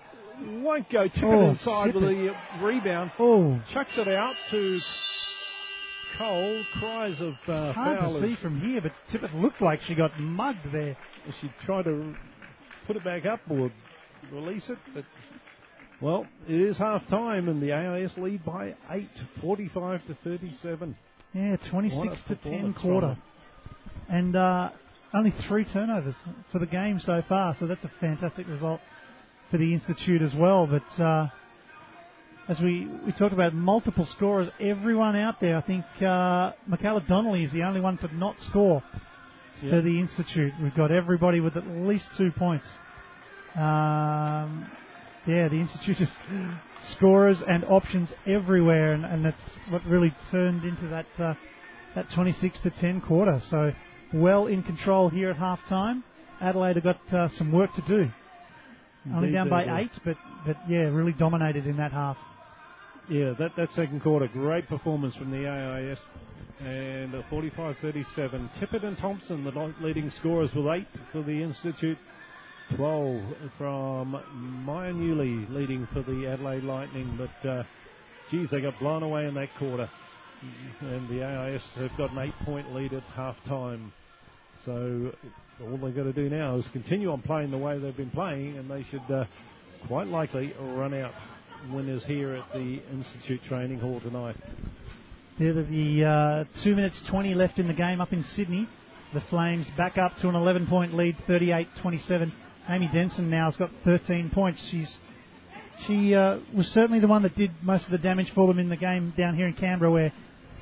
Won't go. Tip Oh, it inside with it. the rebound. Oh, Chucks it out to Cole. Cries of uh, hard foul to see from here, but Tippett looked like she got mugged there. she tried to put it back up or release it. But well, it is half time and the AIS lead by eight, 45 to 37. Yeah, 26 to 10 quarter. And uh, only three turnovers for the game so far, so that's a fantastic result for the Institute as well. But uh, as we, we talked about multiple scorers, everyone out there, I think uh, Michaela Donnelly is the only one to not score for the Institute. We've got everybody with at least two points. Um, yeah, the Institute is scorers and options everywhere, and, and that's what really turned into that uh, that 26 to 10 quarter. So well in control here at half time. Adelaide have got uh, some work to do. Only down by do. eight, but, but yeah, really dominated in that half. Yeah, that, that second quarter, great performance from the AIS. And uh, 45-37, Tippett and Thompson, the leading scorers with eight for the Institute. 12 from Maya Newley leading for the Adelaide Lightning. But, uh, geez, they got blown away in that quarter. And the AIS have got an eight-point lead at half-time. So all they've got to do now is continue on playing the way they've been playing, and they should uh, quite likely run out winners here at the Institute Training Hall tonight. There are the uh, 2 minutes 20 left in the game up in Sydney. The Flames back up to an 11 point lead, 38 27. Amy Denson now has got 13 points. She's She uh, was certainly the one that did most of the damage for them in the game down here in Canberra where,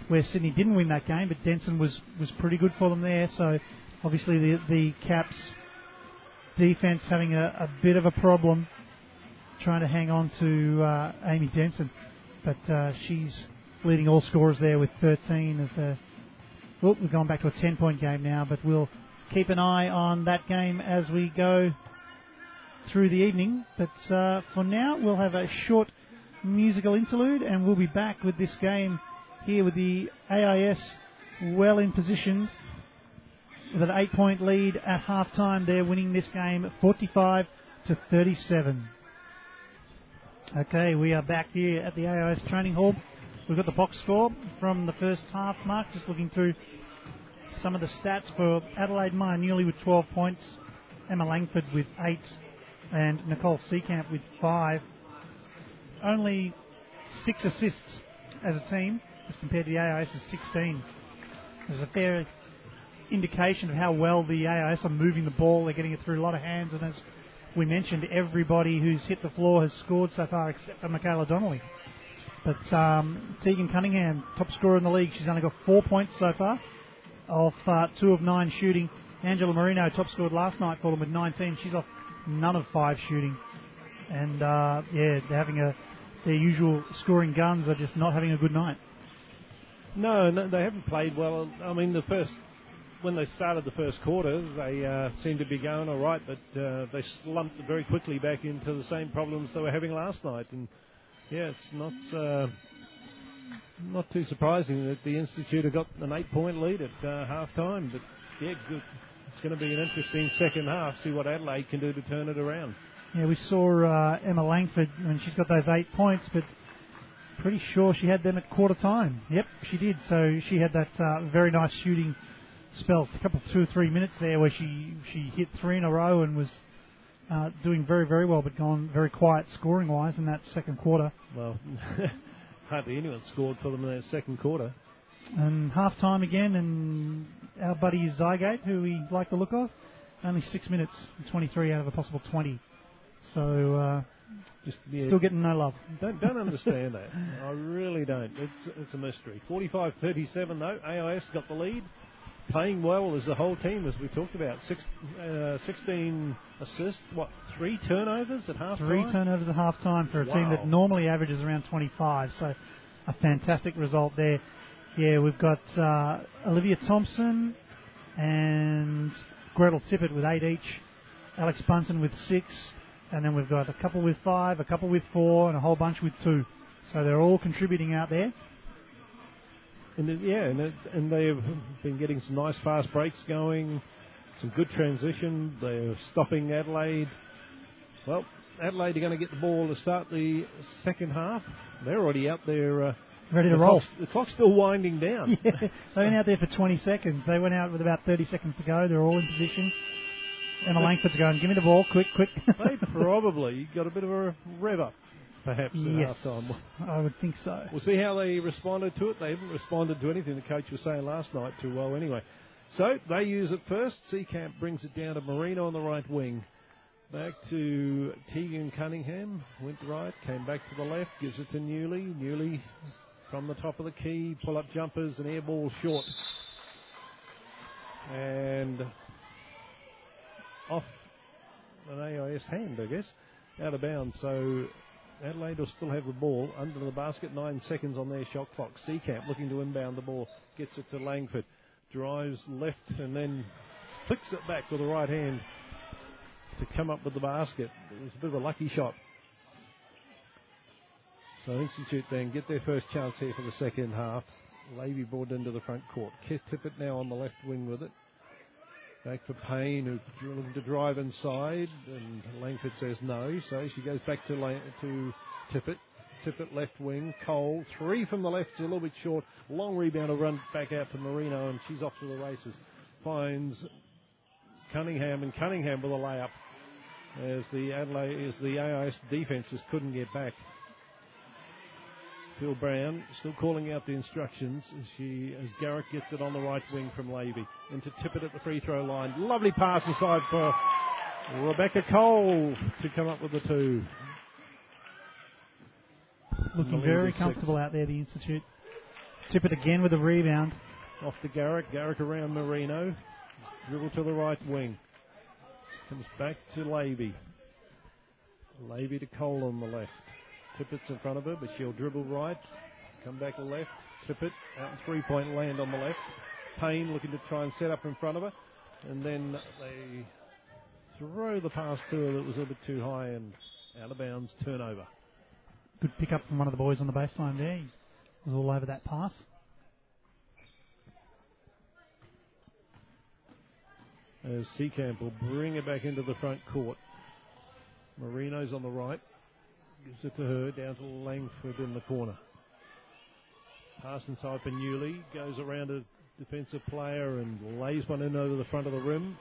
where Sydney didn't win that game, but Denson was, was pretty good for them there. So obviously the, the Caps defense having a, a bit of a problem trying to hang on to uh, Amy Denson. But uh, she's leading all scorers there with 13 of the. Well, we've gone back to a 10 point game now, but we'll keep an eye on that game as we go through the evening. But uh, for now, we'll have a short musical interlude and we'll be back with this game here with the AIS well in position with an eight point lead at half time. They're winning this game 45 to 37. Okay, we are back here at the AIS training hall. We've got the box score from the first half, Mark. Just looking through some of the stats for Adelaide Maya Newley with 12 points, Emma Langford with 8, and Nicole Seekamp with 5. Only 6 assists as a team, as compared to the AIS is 16. There's a fair indication of how well the AIS are moving the ball. They're getting it through a lot of hands, and as we mentioned, everybody who's hit the floor has scored so far except for Michaela Donnelly. But um, Tegan Cunningham, top scorer in the league, she's only got four points so far, off uh, two of nine shooting. Angela Marino, top scored last night for them with 19. She's off none of five shooting. And uh, yeah, they're having a their usual scoring guns are just not having a good night. No, no, they haven't played well. I mean, the first when they started the first quarter, they uh, seemed to be going all right, but uh, they slumped very quickly back into the same problems they were having last night. And yeah, it's not uh, not too surprising that the Institute have got an eight-point lead at uh, half time. But yeah, good, it's going to be an interesting second half. See what Adelaide can do to turn it around. Yeah, we saw uh, Emma Langford when she's got those eight points, but pretty sure she had them at quarter time. Yep, she did. So she had that uh, very nice shooting spell, a couple two or three minutes there where she she hit three in a row and was uh, doing very very well, but gone very quiet scoring wise in that second quarter. Well, hardly anyone scored for them in that second quarter. And half time again, and our buddy Zygate, who we like the look of, only six minutes, 23 out of a possible 20. So uh, Just yeah, still getting no love. don't don't understand that. I really don't. It's it's a mystery. 45-37 though. AIS got the lead. Playing well as the whole team, as we talked about. Six, uh, 16 assists, what, three turnovers at half Three turnovers at half time for a team that normally averages around 25. So a fantastic result there. Yeah, we've got uh, Olivia Thompson and Gretel Tippett with eight each, Alex Bunton with six, and then we've got a couple with five, a couple with four, and a whole bunch with two. So they're all contributing out there. And then, yeah, and, it, and they've been getting some nice fast breaks going, some good transition. They're stopping Adelaide. Well, Adelaide are going to get the ball to start the second half. They're already out there. Uh, Ready to the roll. Clock's, the clock's still winding down. Yeah, they went out there for 20 seconds. They went out with about 30 seconds to go. They're all in position. Emma Langford's going, give me the ball, quick, quick. they probably got a bit of a rev up, perhaps, uh, Yes. at half. I would think so. We'll see how they responded to it. They haven't responded to anything the coach was saying last night too well anyway. So they use it first. Seekamp brings it down to Marino on the right wing. Back to Tegan Cunningham. Went right, came back to the left, gives it to Newley. Newley from the top of the key, pull up jumpers and air ball short. And off an AIS hand, I guess, out of bounds. So Adelaide will still have the ball under the basket, nine seconds on their shot clock. Seekamp looking to inbound the ball, gets it to Langford, drives left and then flicks it back with the right hand to come up with the basket. It was a bit of a lucky shot. So Institute then get their first chance here for the second half. Levy brought into the front court. Tippett now on the left wing with it. Back for Payne, who's looking to drive inside, and Langford says no, so she goes back to Lang- to Tippett. Tippett left wing, Cole, three from the left, a little bit short. Long rebound will run back out to Marino, and she's off to the races. Finds Cunningham, and Cunningham with a layup as the Adelaide, as the AIS defenses couldn't get back. Phil Brown still calling out the instructions as she as Garrick gets it on the right wing from Levy into Tippett at the free throw line. Lovely pass inside for Rebecca Cole to come up with the two. Looking very is six. comfortable out there, the Institute. Tippett again with a rebound. Off to Garrick, Garrick around Marino, dribble to the right wing. Comes back to Levy. Levy to Cole on the left. Tippett's in front of her, but she'll dribble right, come back to left. Tippett out in three point land on the left. Payne looking to try and set up in front of her, and then they throw the pass to her that was a little bit too high and out of bounds. Turnover. Good pick up from one of the boys on the baseline there. He was all over that pass. as Seekamp will bring it back into the front court. Marino's on the right, gives it to her, down to Langford in the corner. Pass inside for Newley, goes around a defensive player and lays one in over the front of the rim.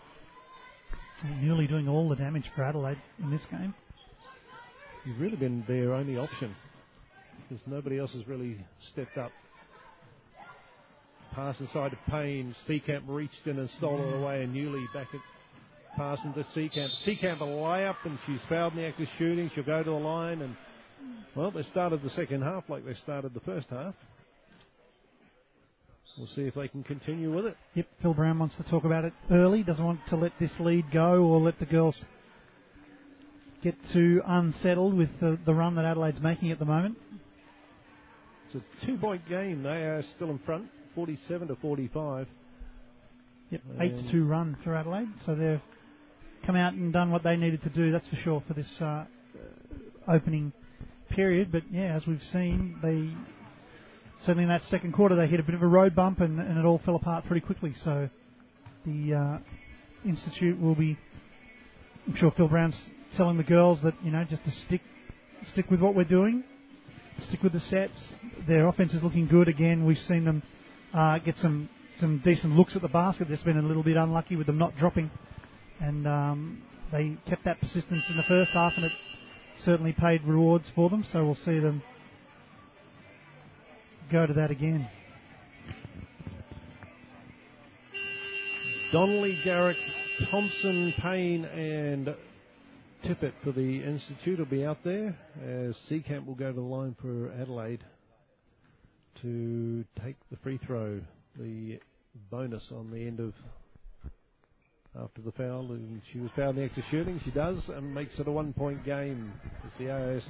Newley doing all the damage for Adelaide in this game. He's really been their only option because nobody else has really stepped up. Pass inside to Payne. Seekamp reached in and stole it away, and Newley back at pass into Seekamp. Seekamp a layup, and she's fouled in the act of shooting. She'll go to the line, and well, they started the second half like they started the first half. We'll see if they can continue with it. Yep, Phil Brown wants to talk about it early. Doesn't want to let this lead go or let the girls get too unsettled with the, the run that Adelaide's making at the moment. It's a two-point game. They are still in front, 47 to 45. Yep, eight to two run for Adelaide. So they've come out and done what they needed to do. That's for sure for this uh, opening period. But yeah, as we've seen, they certainly in that second quarter they hit a bit of a road bump and, and it all fell apart pretty quickly. So the uh, Institute will be. I'm sure Phil Brown's telling the girls that you know just to stick stick with what we're doing, stick with the sets. Their offense is looking good again. We've seen them uh, get some some decent looks at the basket. They've been a little bit unlucky with them not dropping, and um, they kept that persistence in the first half, and it certainly paid rewards for them. So we'll see them go to that again. Donnelly, Garrick, Thompson, Payne, and Tippett for the Institute will be out there as Seekamp will go to the line for Adelaide to take the free throw, the bonus on the end of after the foul. And she was fouled in the extra shooting. She does and makes it a one point game as the AIS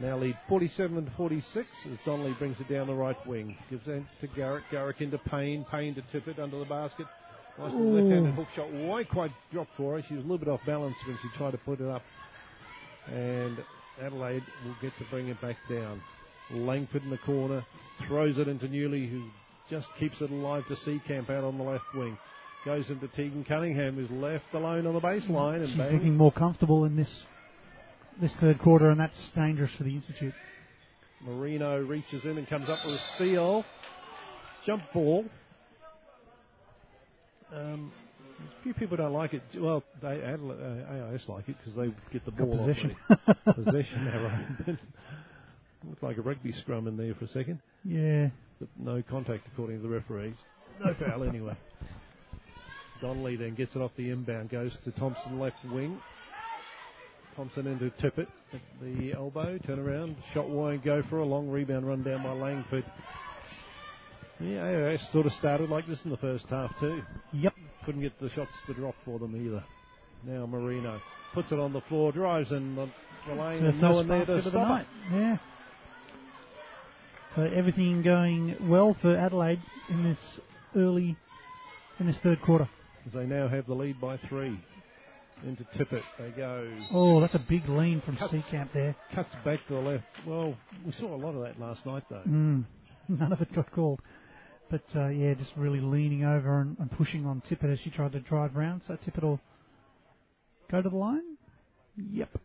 now lead 47 to 46 as Donnelly brings it down the right wing. Gives it to Garrick. Garrick into Payne. Payne to Tippett under the basket. Nice left-handed hook shot. Won't quite drop for her. She was a little bit off balance when she tried to put it up. And Adelaide will get to bring it back down. Langford in the corner. Throws it into Newley who just keeps it alive to Seekamp out on the left wing. Goes into Tegan Cunningham who's left alone on the baseline. And She's bang. looking more comfortable in this this third quarter, and that's dangerous for the Institute. Marino reaches in and comes up with a steal. Jump ball. Um, a few people don't like it. Well, they uh, AIS like it because they get the Got ball possession. off possession arrow. Looked like a rugby scrum in there for a second, yeah. but no contact according to the referees. No foul anyway. Donnelly then gets it off the inbound, goes to Thompson left wing. Thompson into Tippett at the elbow, turn around, shot won't go for a long rebound run down by Langford. Yeah, AIS sort of started like this in the first half too. Yep. Couldn't get the shots to drop for them either. Now Marino puts it on the floor, drives and the, the lane, and no one there to of the stop night. it. Yeah. So everything going well for Adelaide in this early, in this third quarter. As they now have the lead by three. Into Tippett, they go. Oh, that's a big lean from Cut. Seekamp there. Cuts back to the left. Well, we saw a lot of that last night though. Mm. None of it got called. But uh, yeah, just really leaning over and, and pushing on Tippett as she tried to drive round. So Tippett will go to the line. Yep.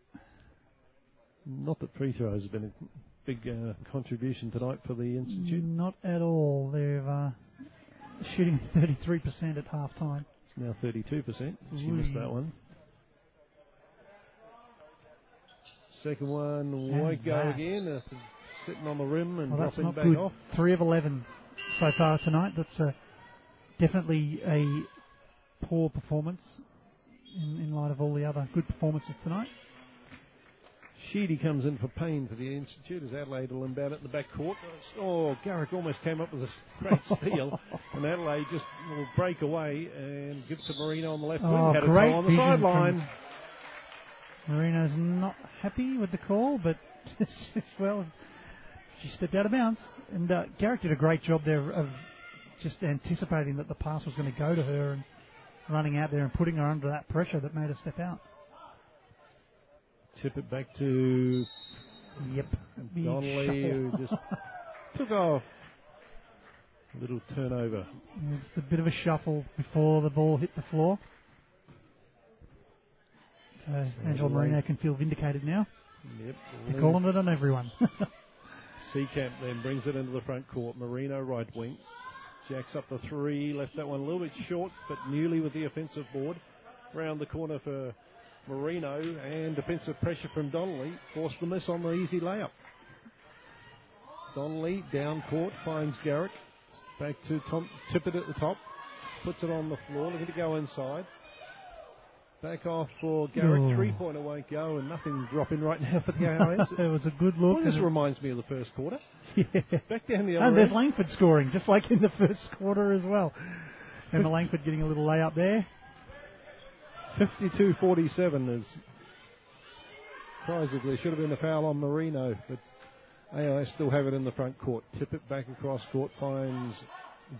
Not that free throws have been a big uh, contribution tonight for the Institute. Not at all. They're uh, shooting 33% at half time. Now 32%. She missed that one. Second one And won't go again. Uh, sitting on the rim and Well, that's dropping not back good. off. Three of 11 so far tonight. That's uh, definitely a poor performance in, in light of all the other good performances tonight. Sheedy comes in for Payne for the Institute as Adelaide will inbound it in the back court. Oh, Garrick almost came up with a great steal. and Adelaide just will break away and give to Marino on the left Oh, wing. Had a great on the sideline. Marino's not happy with the call, but well, she stepped out of bounds. And uh, Garrick did a great job there of just anticipating that the pass was going to go to her and running out there and putting her under that pressure that made her step out. Tip it back to Yep. Donnelly, who just took off. a Little turnover. It's a bit of a shuffle before the ball hit the floor. So Angela. Marino can feel vindicated now. Yep. They're calling it on everyone. Seekamp then brings it into the front court. Marino right wing. Jacks up the three. Left that one a little bit short, but Newley with the offensive board. Round the corner for Marino and defensive pressure from Donnelly. Forced the miss on the easy layup. Donnelly down court finds Garrick. Back to Tom Tippett at the top. Puts it on the floor, looking to go inside. Back off for Garrick. Oh. Three pointer won't go, and nothing dropping right now for the AIS. it was a good look. Well, this reminds me of the first quarter. yeah. Back down the And there's end. Langford scoring, just like in the first quarter as well. Emma Langford getting a little layup there. 52-47 is there should have been a foul on Marino, but AIS still have it in the front court. Tippett back across court, finds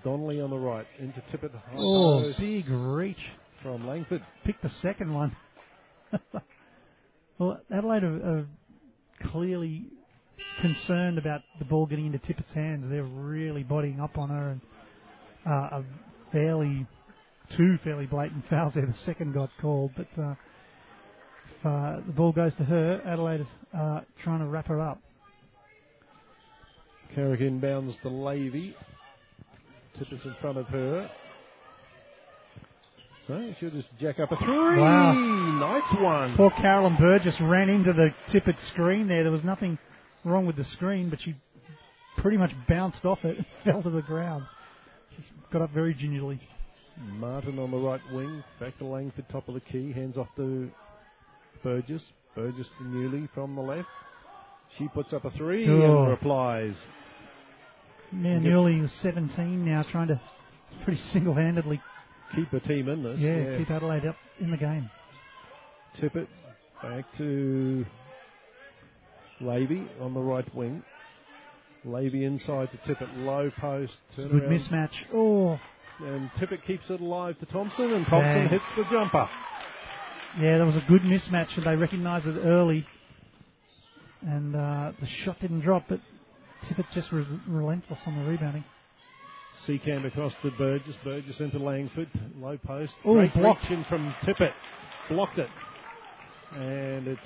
Donnelly on the right, into Tippett Oh, big reach. from Langford. Picked the second one. well, Adelaide are, are clearly concerned about the ball getting into Tippett's hands. They're really bodying up on her and uh, are fairly two fairly blatant fouls there. The second got called, but uh, if, uh, the ball goes to her, Adelaide uh, trying to wrap her up. Garrick inbounds to Levy. Tippett's in front of her. So she'll just jack up a three. Wow. Nice one. Poor Carolyn Burgess ran into the Tippett screen there. There was nothing wrong with the screen, but she pretty much bounced off it and fell to the ground. She got up very gingerly. Martin on the right wing. Back to Langford, top of the key. Hands off to Burgess. Burgess to Newley from the left. She puts up a three Oh. and replies. Yeah, Yep. Newley was 17 now, trying to pretty single-handedly Keep a team in this. yeah, keep Adelaide up in the game. Tippett back to Levy on the right wing. Levy inside to Tippett, low post. Good mismatch. Oh, And Tippett keeps it alive to Thompson, and Thompson Bang. hits the jumper. yeah, that was a good mismatch, and they recognised it early. And uh, the shot didn't drop, but Tippett just was relentless on the rebounding. Seekamp across to Burgess. Burgess into Langford. Low post. Oh, Great blocked. in from Tippett. Blocked it. And it's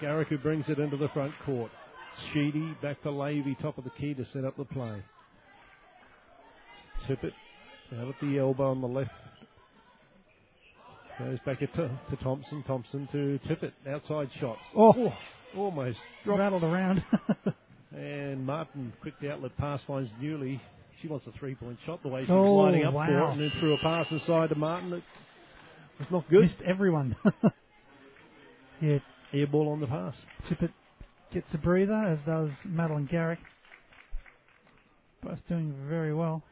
Garrick who brings it into the front court. Sheedy back to Levy, top of the key to set up the play. Tippett out at the elbow on the left. Goes back to, to Thompson. Thompson to Tippett. Outside shot. Oh, Almost dropped. rattled around. And Martin, quick the outlet pass finds Newley. She wants a three point shot the way she Oh, was lining up for it, and then threw a pass inside to Martin. It was not good. Missed everyone. yeah, Air ball on the pass. Tippett gets a breather, as does Madeline Garrick. Both doing very well.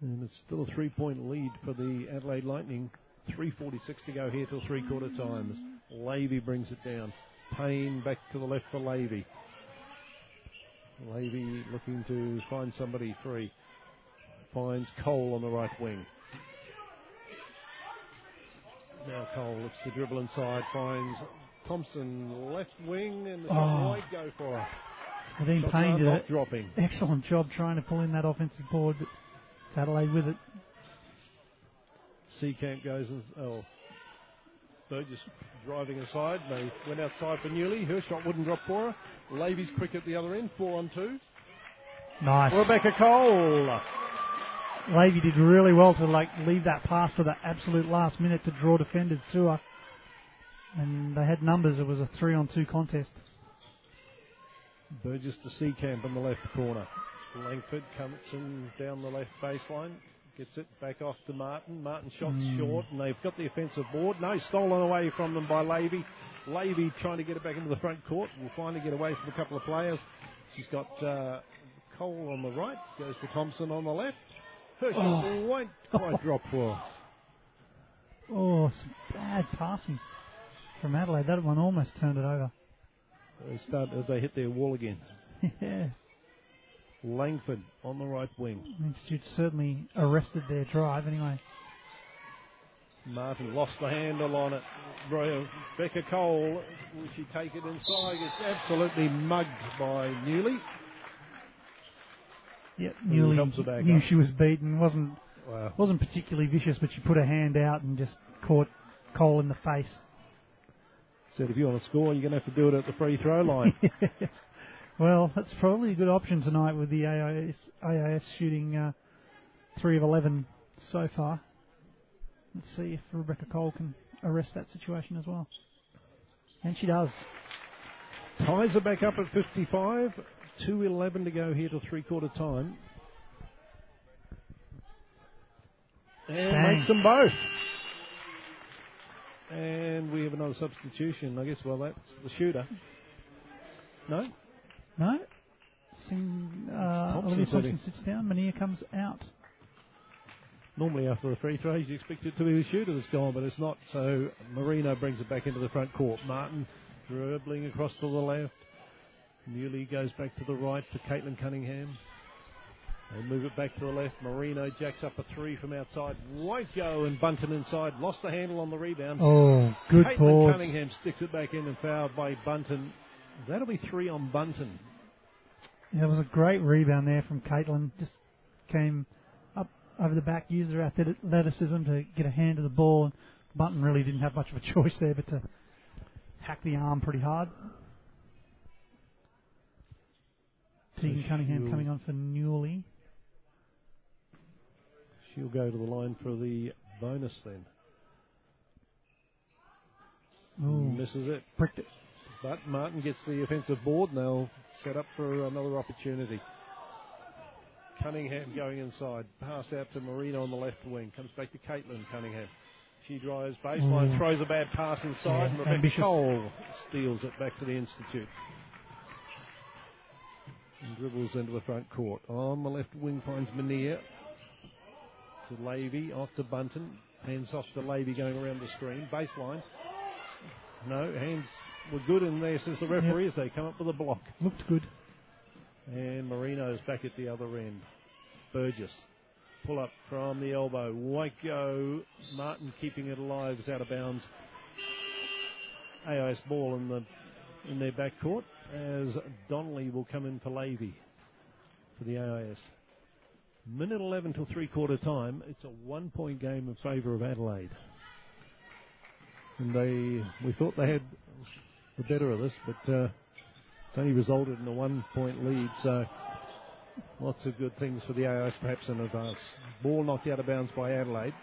And it's still a three point lead for the Adelaide Lightning. 3.46 to go here till three quarter times. Levy brings it down. Payne back to the left for Levy. Levy looking to find somebody free. Finds Cole on the right wing. Now Cole looks to dribble inside, finds Thompson left wing, and the Oh. might go for her. Nadine Shots Payne did an dropping. excellent job trying to pull in that offensive board, Adelaide with it. Seekamp goes and oh, Burgess driving aside. They went outside for Newley. Her shot wouldn't drop for her. Levy's quick at the other end, four on two. Nice. Rebecca Cole. Levy did really well to like leave that pass for the absolute last minute to draw defenders to her. And they had numbers. It was a three on two contest. Burgess to Seekamp in the left corner. Langford comes in down the left baseline. Gets it back off to Martin. Martin shots Mm. short, and they've got the offensive board. No, stolen away from them by Levy. Levy trying to get it back into the front court. Will finally get away from a couple of players. She's got uh, Cole on the right. Goes to Thompson on the left. Her shot Oh. won't quite drop for. Oh, some bad passing from Adelaide. That one almost turned it over. They start as they hit their wall again. yeah. Langford on the right wing. Institute certainly arrested their drive anyway. Martin lost the handle on it. Becca Cole, will she take it inside? Gets absolutely mugged by Newley. Yep, Who Newley helps her back knew up. she was beaten. wasn't Wow. wasn't particularly vicious, but she put her hand out and just caught Cole in the face. Said if you want to score, you're going to have to do it at the free throw line. well, that's probably a good option tonight with the AIS, AIS shooting uh, three of eleven so far. Let's see if Rebecca Cole can arrest that situation as well, and she does. Ties are back up at 55. 2.11 to go here to three quarter time. And Bang. makes them both. And we have another substitution. I guess, well, that's the shooter. No? No, Sing, uh, Olivia. Thompson sits down. Mania comes out. Normally, after a free throw, you expect it to be the shooter that's gone, but it's not. So Marino brings it back into the front court. Martin dribbling across to the left. Newley goes back to the right to Caitlin Cunningham. They move it back to the left. Marino jacks up a three from outside. Won't go, and Bunton inside. Lost the handle on the rebound. Oh, good Caitlin. Cunningham sticks it back in and fouled by Bunton. That'll be three on Bunton. Yeah, it was a great rebound there from Caitlin. Just came up over the back, used their athleticism to get a hand to the ball. And Bunton really didn't have much of a choice there, but to hack the arm pretty hard. Tegan Cunningham coming on for Newley. She'll go to the line for the bonus then. Ooh. Misses it. Pricked it. But Martin gets the offensive board and they'll set up for another opportunity. Cunningham going inside. Pass out to Marino on the left wing. Comes back to Caitlin Cunningham. She drives baseline, Ooh. throws a bad pass inside, Yeah, and Rebecca ambitious. Cole steals it back to the Institute. And dribbles into the front court. On the left wing finds Mania. To Levy, off to Bunton. Hands off to Levy going around the screen. Baseline. No, hands were good in there, says the referee, as they come up with a block. Looked good. And Marino's back at the other end. Burgess. Pull up from the elbow. Won't. Martin keeping it alive is out of bounds. AIS ball in the in their back court as Donnelly will come in for Levy for the AIS. Minute 11 till three quarter time. It's a one point game in favour of Adelaide. And they, we thought they had the better of this, but uh, it's only resulted in a one point lead. So lots of good things for the AIS perhaps in advance. Ball knocked out of bounds by Adelaide.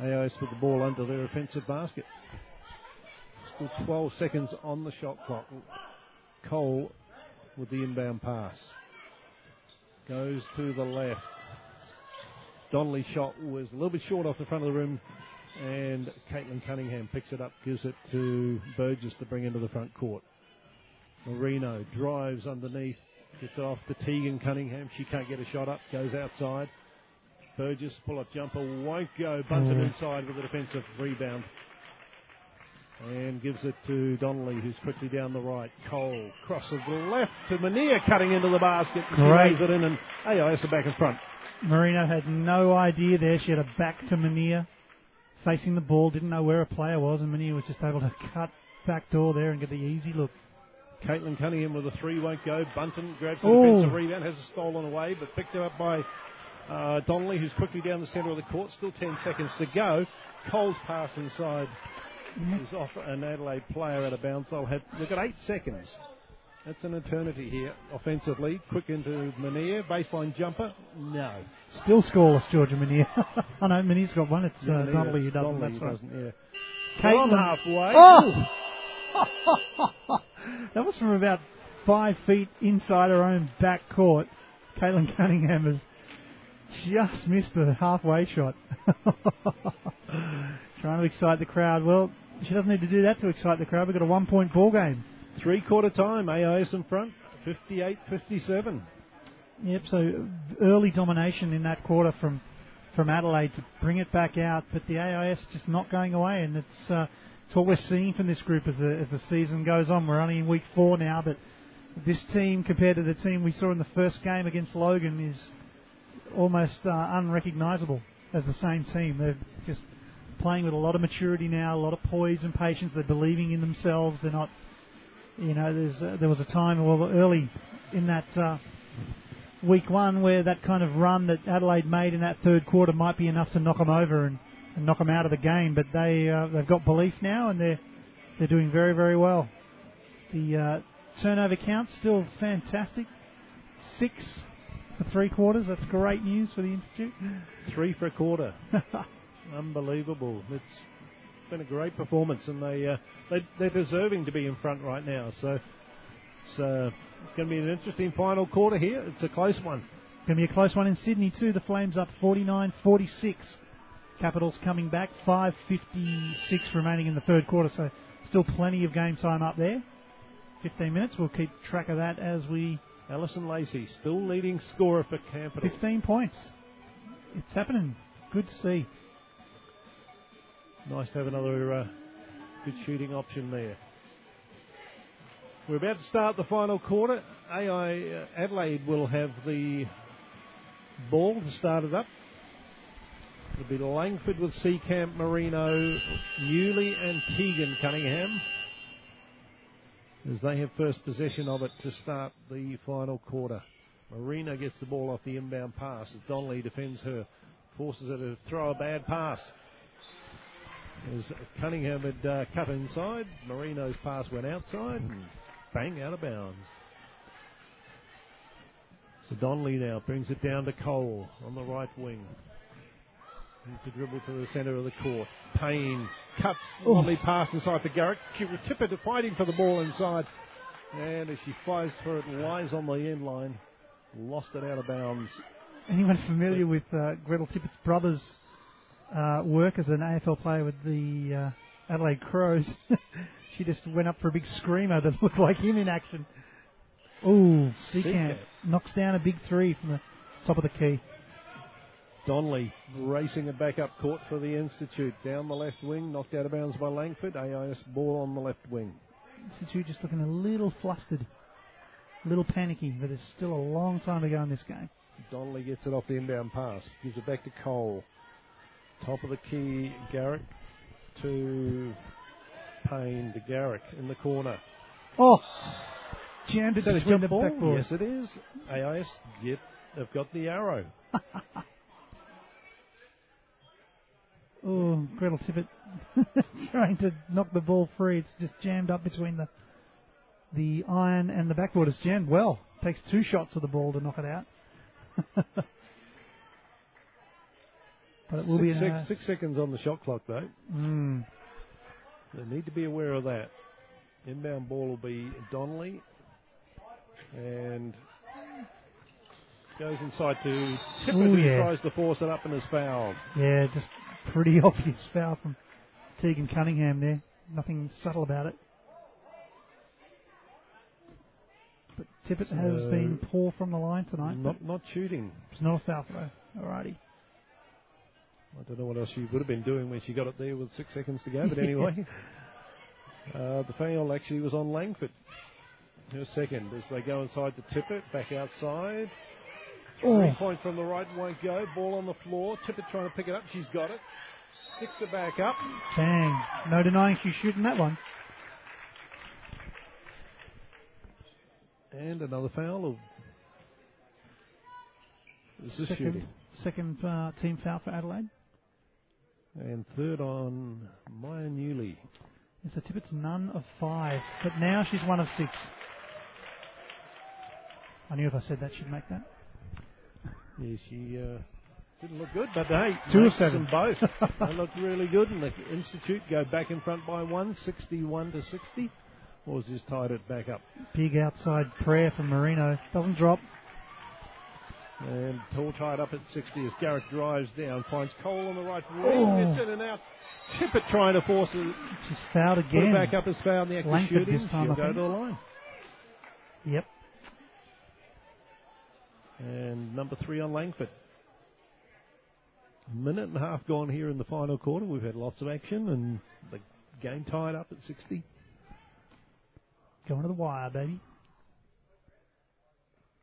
AIS put the ball under their offensive basket. Still 12 seconds on the shot clock. Cole with the inbound pass. Goes to the left. Donnelly's shot was a little bit short off the front of the rim, and Caitlin Cunningham picks it up, gives it to Burgess to bring into the front court. Marino drives underneath, gets it off to Tegan Cunningham. She can't get a shot up, goes outside. Burgess pull up jumper won't go. Bunton Mm. inside with a defensive rebound. And gives it to Donnelly, who's quickly down the right. Cole crosses the left to Mania, cutting into the basket. She Great. lays it in, and AIS are back in front. Marino had no idea there. She had a back to Mania, facing the ball, didn't know where a player was, and Mania was just able to cut back door there and get the easy look. Caitlin Cunningham with a three won't go. Bunton grabs the Ooh. defensive rebound, has it stolen away, but picked up by uh, Donnelly, who's quickly down the centre of the court. Still 10 seconds to go. Cole's pass inside is off an Adelaide player out of bounds. They'll have they've got eight seconds. That's an eternity here offensively. Quick into Mania, baseline jumper. No. Still scoreless, Georgia Mania. oh no, Mania's got one. It's uh, Donnelly who doesn't. Donnelly That's right. doesn't, yeah. Caitlin- From halfway. Oh! that was from about five feet inside her own back court. Caitlin Cunningham has just missed the halfway shot. Trying to excite the crowd. Well, she doesn't need to do that to excite the crowd. We've got a one point ball game. Three quarter time. AIS in front. 58 57. Yep, so early domination in that quarter from from Adelaide to bring it back out, but the AIS just not going away, and it's uh, it's what we're seeing from this group as the as the season goes on. We're only in week four now, but this team compared to the team we saw in the first game against Logan is almost uh, unrecognisable as the same team. They're just playing with a lot of maturity now, a lot of poise and patience. They're believing in themselves. They're not, you know, there's uh, there was a time well early in that. Uh, week one where that kind of run that Adelaide made in that third quarter might be enough to knock them over and, and knock them out of the game. But they uh, they've got belief now and they're they're doing very very well. The uh, turnover count still fantastic, six for three quarters. That's great news for the institute. Three for a quarter. Unbelievable. It's been a great performance, and they, uh, they they're deserving to be in front right now. So it's, uh, it's going to be an interesting final quarter here. It's a close one. Going to be a close one in Sydney too. The Flames up 49-46. Capitals coming back. 5:56 remaining in the third quarter, so still plenty of game time up there. 15 minutes. We'll keep track of that as we Allison Lacey still leading scorer for Capital. 15 points. It's happening. Good to see. Nice to have another uh, good shooting option there. We're about to start the final quarter. AI uh, Adelaide will have the ball to start it up. It'll be Langford with Seekamp, Marino, Newley, and Tegan Cunningham as they have first possession of it to start the final quarter. Marino gets the ball off the inbound pass as Donnelly defends her, forces her to throw a bad pass. As Cunningham had uh, cut inside, Marino's pass went outside and bang out of bounds. So Donnelly now brings it down to Cole on the right wing. Needs to dribble to the centre of the court. Payne cuts lovely pass inside for Garrick. Tippett fighting for the ball inside. And as she fights for it, lies on the end line. Lost it out of bounds. Anyone familiar with uh, Gretel Tippett's brother's uh, work as an AFL player with the uh, Adelaide Crows? she just went up for a big screamer that looked like him in action. Ooh, Seekamp knocks down a big three from the top of the key. Donnelly racing it back up court for the Institute. Down the left wing, knocked out of bounds by Langford. AIS ball on the left wing. Institute just looking a little flustered, a little panicky, but there's still a long time to go in this game. Donnelly gets it off the inbound pass, gives it back to Cole. Top of the key, Garrick to Payne to Garrick in the corner. Oh, jammed it Is that a between the ball? backboard. Yes, it is. AIS get, they've got the arrow. Oh, Gretel Tippett trying to knock the ball free. It's just jammed up between the the iron and the backboard. It's jammed well. Takes two shots of the ball to knock it out. but it will be Six, an six, six seconds on the shot clock though. Mm, They need to be aware of that. Inbound ball will be Donnelly. And goes inside to Tippett, Ooh, who tries to force it up and is fouled. yeah, just pretty obvious foul from Tegan Cunningham there. Nothing subtle about it. But Tippett has been poor from the line tonight. Not not shooting. It's not a foul throw. Alrighty. I don't know what else she would have been doing when she got it there with six seconds to go, but anyway. uh, the foul actually was on Langford. Her second as they go inside to Tippett, back outside. Oh. Three point from the right won't go. Ball on the floor. Tippett trying to pick it up. She's got it. Sticks it back up. Bang. No denying she's shooting that one. And another foul of. This is Second, shooting. second uh, team foul for Adelaide. And third on Maya Newley. It's a Tippett's none of five, but now she's one of six. I knew if I said that, she'd make that. Yeah, she uh, didn't look good, but hey, Two of seven. both. they looked really good, and the Institute go back in front by one, 61 to 60. Or is just tied it back up? Big outside prayer from Marino. Doesn't drop. And all tied up at 60 as Garrick drives down, finds Cole on the right wing, Oh. it's in and out. Tippett trying to force it, She's fouled put again. it back up as foul in the act shooting. this time, She'll I go think. to the line. Yep. And number three on Langford. A minute and a half gone here in the final quarter. We've had lots of action and the game tied up at 60. Going to the wire, baby.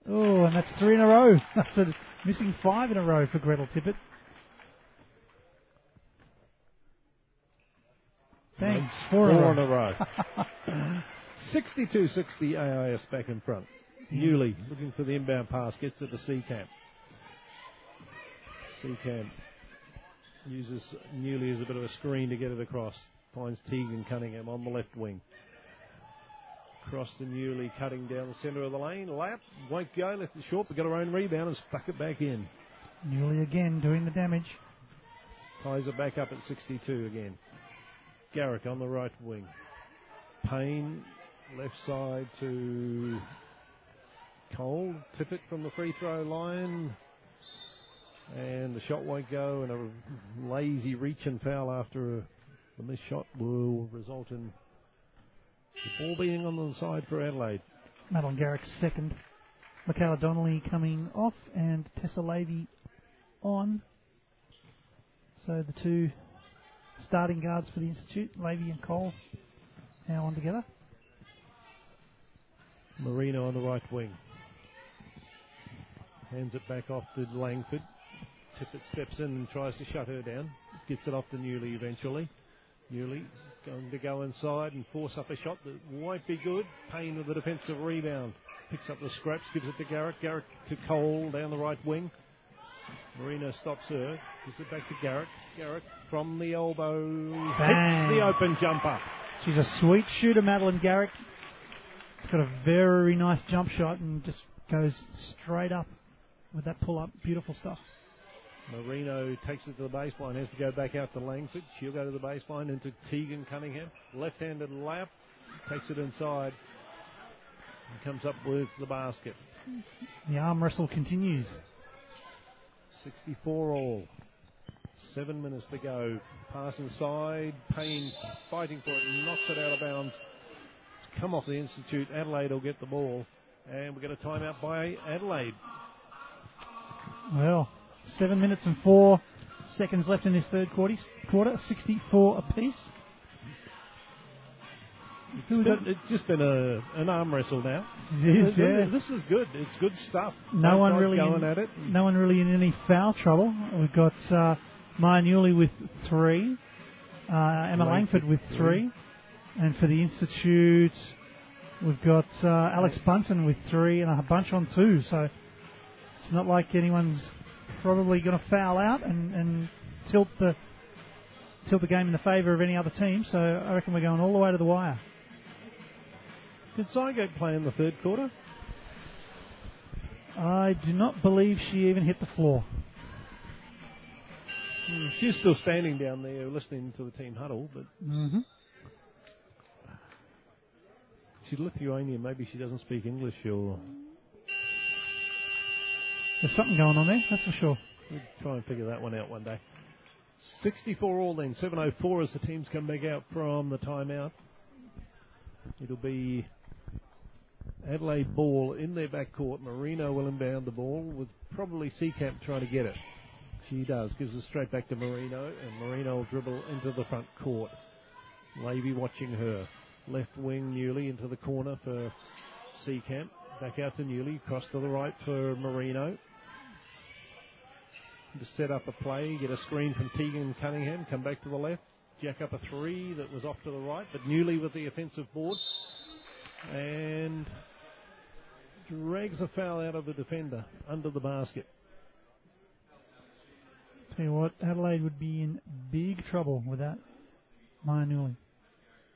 Oh, and that's three in a row. That's a missing five in a row for Gretel Tippett. Thanks. Four, Four in a row. a 62-60 AIS back in front. Newley looking for the inbound pass, gets it to Seekamp. C camp uses Newley as a bit of a screen to get it across. Finds Tegan Cunningham on the left wing. Cross to Newley, cutting down the centre of the lane. Lap, won't go, left it short, but got her own rebound and stuck it back in. Newley again doing the damage. Ties it back up at 62 again. Garrick on the right wing. Payne left side to Cole. Tippett from the free throw line. And the shot won't go, and a lazy reach and foul after a, the missed shot will result in the ball being on the side for Adelaide. Madeline Garrick's second. Michaela Donnelly coming off and Tessa Levy on. So the two starting guards for the Institute, Levy and Cole, now on together. Marino on the right wing. Hands it back off to Langford. Tippett steps in and tries to shut her down. Gets it off to Newley eventually. Newley going to go inside and force up a shot that won't be good. Payne with the defensive rebound. picks up the scraps, gives it to Garrick. Garrick to Cole down the right wing. Marino stops her, gives it back to Garrick. Garrick from the elbow Bang. hits the open jumper. She's a sweet shooter, Madeline Garrick. She's got a very nice jump shot and just goes straight up with that pull up. Beautiful stuff. Marino takes it to the baseline, has to go back out to Langford. She'll go to the baseline into Tegan Cunningham. Left handed lap, takes it inside, and comes up with the basket. The arm wrestle continues. 64 all. Seven minutes to go. Pass inside. Payne fighting for it. Knocks it out of bounds. It's come off the Institute. Adelaide will get the ball. And we get a timeout by Adelaide. Well, seven minutes and four seconds left in this third quarter. Quarter, 64 apiece. It's, been, it's just been a, an arm wrestle now. It is, yeah. This is good. It's good stuff. No Both one really going in- at it. No one really in any foul trouble. We've got uh, Maya Newley with three, uh, Emma Langford Langford with three. three, and for the Institute, we've got uh, Alex Bunton with three and a bunch on two. So it's not like anyone's probably going to foul out and, and tilt the tilt the game in the favour of any other team. So I reckon we're going all the way to the wire. Did Sygate play in the third quarter? I do not believe she even hit the floor. Hmm, She's still standing down there listening to the team huddle, but Mm-hmm. she's Lithuanian. Maybe she doesn't speak English or There's something going on there, that's for sure. We'll try and figure that one out one day. 64 all then, 7.04 as the teams come back out from the timeout. It'll be Adelaide ball in their back court. Marino will inbound the ball with probably Seekamp trying to get it. She does, gives it straight back to Marino, and Marino will dribble into the front court. Levy watching her. Left wing Newley into the corner for Seekamp. Back out to Newley, cross to the right for Marino to set up a play, get a screen from Tegan Cunningham, come back to the left, jack up a three that was off to the right, but Newley with the offensive board, and drags a foul out of the defender under the basket. Tell you what, Adelaide would be in big trouble without Maya Newley.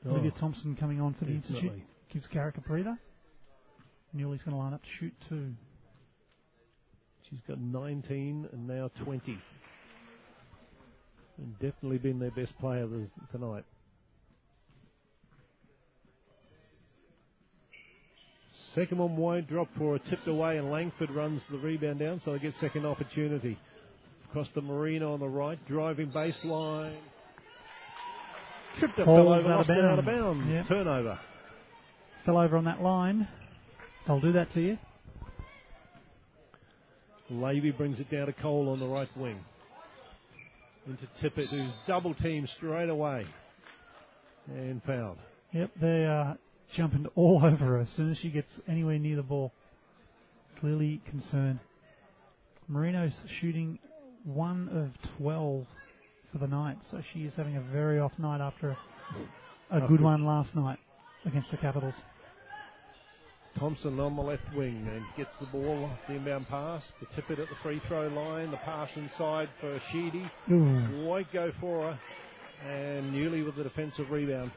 Olivia oh, Thompson coming on for the Institute Oh, gives Garrick a breather. Newley's going to line up to shoot two. She's got 19 and now 20. And definitely been their best player this, tonight. Second one wide drop for a tipped away, and Langford runs the rebound down, so they get second opportunity. Across the Marino on the right, driving baseline. Tripped up, fell over, out lost of it out of bounds. bounds. Yep. Turnover. Fell over on that line. They'll do that to you. Levy brings it down to Cole on the right wing. Into Tippett, who's double teamed straight away. And fouled. Yep, they are jumping all over her as soon as she gets anywhere near the ball. Clearly concerned. Marino's shooting one of 12 for the night, so she is having a very off night after a, a good one last night against the Capitals. Thompson on the left wing and gets the ball off the inbound pass to Tippett at the free throw line. The pass inside for Sheedy. Ooh. Won't go for her. And Newley with the defensive rebound.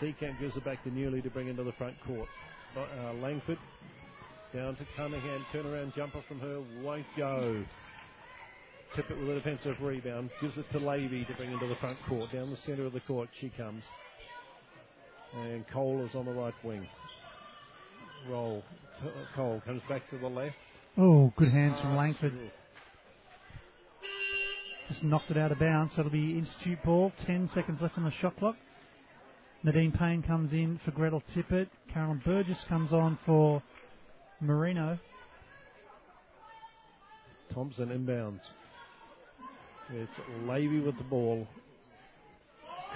Seekamp gives it back to Newley to bring into the front court. Uh, Langford down to Cunningham. Turnaround jumper from her. Won't go. Tippett with a defensive rebound. Gives it to Levy to bring into the front court. Down the centre of the court she comes. And Cole is on the right wing. Roll. Cole comes back to the left. Oh, good hands from ah, Langford. Just knocked it out of bounds. So it'll be Institute ball. Ten seconds left on the shot clock. Nadine Payne comes in for Gretel Tippett. Carolyn Burgess comes on for Marino. Thompson inbounds. It's Levy with the ball.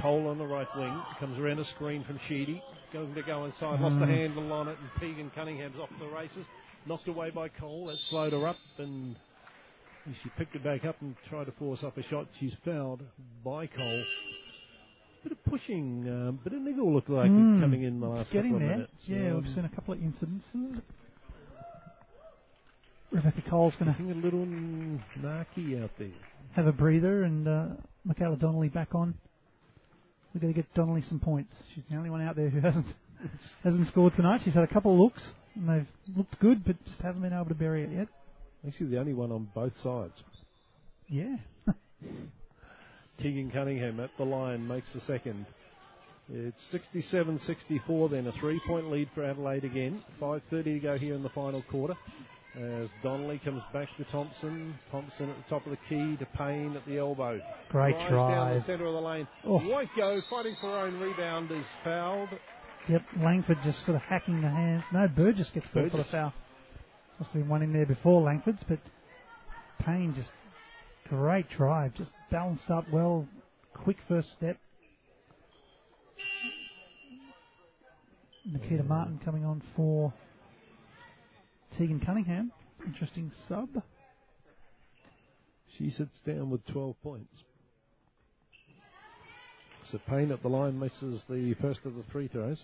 Cole on the right wing. Comes around a screen from Sheedy. Going to go inside. Lost the Mm. handle on it, and Tegan Cunningham's off the races. Knocked away by Cole. That slowed her up, and she picked it back up and tried to force up a shot. She's fouled by Cole. Bit of pushing, um, bit of niggle looked like Mm. coming in the last getting couple of there. minutes. Yeah, Um, we've seen a couple of incidences. Rebecca Cole's going to a little narky out there. have a breather and uh, Michaela Donnelly back on. We're going to get Donnelly some points. She's the only one out there who hasn't hasn't scored tonight. She's had a couple of looks and they've looked good, but just haven't been able to bury it yet. Actually, the only one on both sides. Yeah. Tegan Cunningham at the line makes the second. It's 67-64 then, a three-point lead for Adelaide again. 5.30 to go here in the final quarter. As Donnelly comes back to Thompson. Thompson at the top of the key to Payne at the elbow. Great Drives down drive. the centre of the lane. Oh. White go, fighting for her own rebound, is fouled. Yep, Langford just sort of hacking the hands. No, Burgess gets called for the foul. Must have been one in there before Langford's, but Payne just great drive, just balanced up well, quick first step. Nikita mm. Martin coming on for Tegan Cunningham. Interesting sub. She sits down with 12 points. So Payne at the line misses the first of the free throws.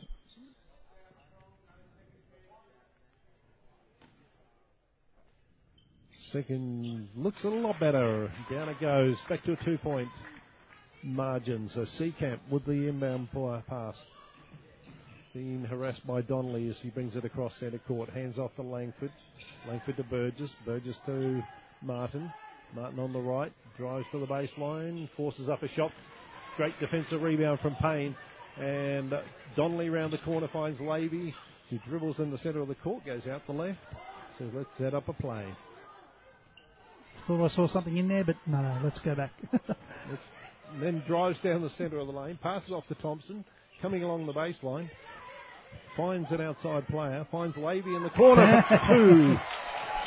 Second looks a lot better. Down it goes. Back to a two point margin. So Seekamp with the inbound pa- pass. Being harassed by Donnelly as he brings it across centre court. Hands off to Langford. Langford to Burgess. Burgess to Martin. Martin on the right. Drives to the baseline. Forces up a shot. Great defensive rebound from Payne. And Donnelly round the corner finds Levy. She dribbles in the centre of the court. Goes out the left. Says let's set up a play. Thought I saw something in there, but no, no, let's go back. Then drives down the centre of the lane. Passes off to Thompson. Coming along the baseline. Finds an outside player. Finds Levy in the corner. for two.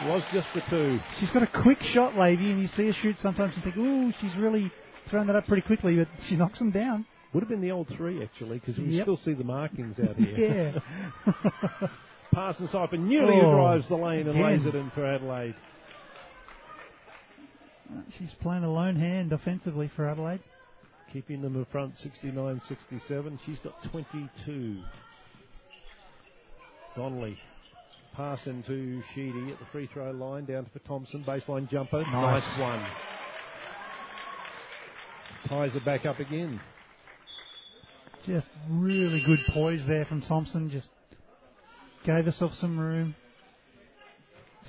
Was just the two. she's got a quick shot, Levy, and you see her shoot sometimes and think, ooh, she's really thrown that up pretty quickly, but she knocks them down. Would have been the old three actually, because we Yep. still see the markings out here. Yeah. Pass inside for Newley Oh, drives the lane and lays it in for Adelaide. She's playing a lone hand offensively for Adelaide. Keeping them in front 69 67. She's got 22. Donnelly. Pass into Sheedy at the free throw line, down for Thompson. Baseline jumper. Nice. one. Ties it back up again. Just really good poise there from Thompson. Just gave herself some room,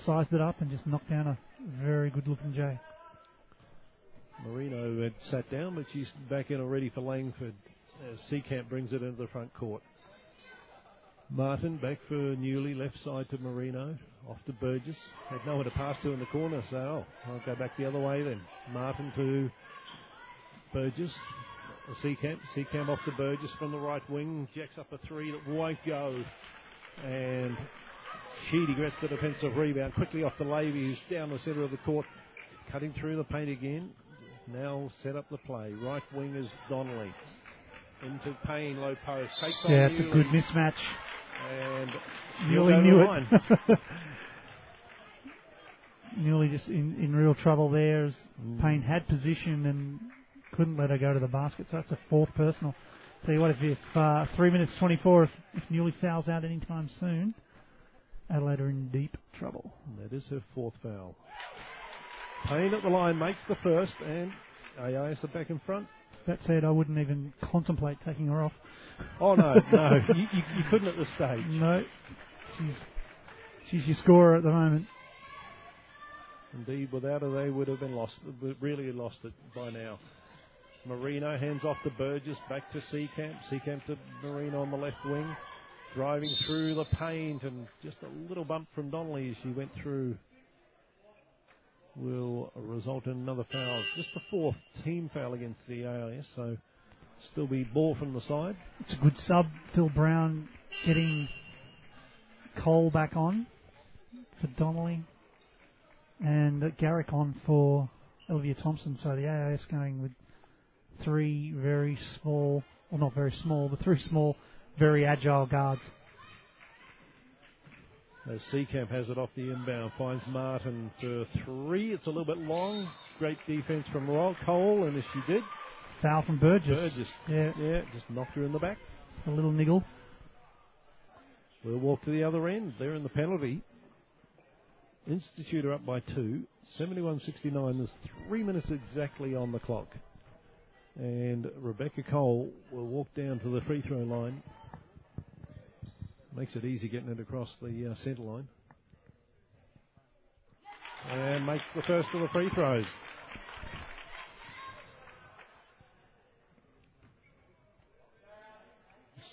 sized it up, and just knocked down a very good looking J. Marino had sat down, but she's back in already for Langford as Seekamp brings it into the front court. Martin back for Newley, left side to Marino, off to Burgess. Had no one to pass to in the corner, so oh, I'll go back the other way then. Martin to Burgess. Seekamp, Seekamp off to Burgess from the right wing, jacks up a three that won't go. And Sheedy gets the defensive rebound quickly off the Levy, who's down the centre of the court, cutting through the paint again. Now set up the play. Right wing is Donnelly. Into Payne, low post. Takes Yeah, it's a good mismatch. And knew it. line. Just in, in real trouble there as Mm. Payne had position and couldn't let her go to the basket, so that's a fourth personal. Tell you what, if, if uh, 3 minutes 24, if, if Newley fouls out anytime soon, Adelaide are in deep trouble. That is her fourth foul. Payne at the line makes the first, and AIS are back in front. That said, I wouldn't even contemplate taking her off. Oh no, no, you, you, you couldn't at this stage. No, she's she's your scorer at the moment. Indeed, without her, they would have been lost. Really lost it by now. Marino hands off to Burgess, back to Seekamp. Seekamp to Marino on the left wing, driving through the paint, and just a little bump from Donnelly as she went through. Will result in another foul. Just the fourth team foul against the AIS, so still be ball from the side. It's a good sub. Phil Brown getting Cole back on for Donnelly, and Garrick on for Olivia Thompson. So the AIS going with three very small, well not very small, but three small, very agile guards. As Seekamp has it off the inbound, finds Martin for three. It's a little bit long. Great defense from Roll Cole, and as she did, Foul from Burgess. Burgess, Yeah, yeah, just knocked her in the back. a little niggle. We'll walk to the other end. They're in the penalty. Institute are up by two, 71 69. There's three minutes exactly on the clock. And Rebecca Cole will walk down to the free throw line. Makes it easy getting it across the uh, centre line. And makes the first of the free throws.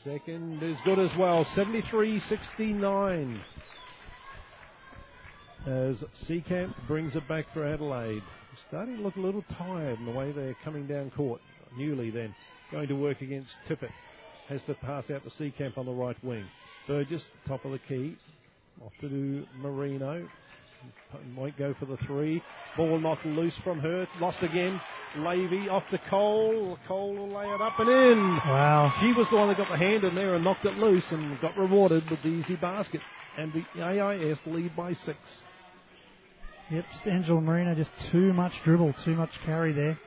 Second is good as well, 73 69. As Seekamp brings it back for Adelaide. Starting to look a little tired in the way they're coming down court. Newley then going to work against Tippett. Has to pass out to Seekamp on the right wing. Burgess, top of the key. Off to do Marino. Might go for the three. Ball knocked loose from her. Lost again. Levy off to Cole. Cole will lay it up and in. Wow. She was the one that got the hand in there and knocked it loose and got rewarded with the easy basket. And the AIS lead by six. Yep, Angela Marino just too much dribble, too much carry there.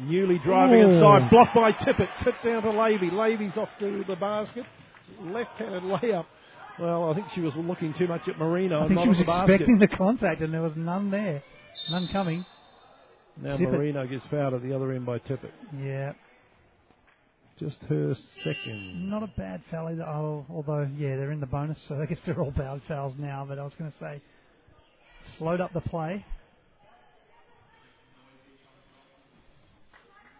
Newley driving Ooh. inside, blocked by Tippett. Tipped down to Levy. Levy's off to the basket. Left-handed layup. Well, I think she was looking too much at Marino I think she was the expecting the contact and there was none there. None coming. Now Tippett. Marino gets fouled at the other end by Tippett. Yeah, Just her second. not a bad foul either. Oh, although, yeah, they're in the bonus, so I guess they're all bad fouls now. But I was going to say, slowed up the play.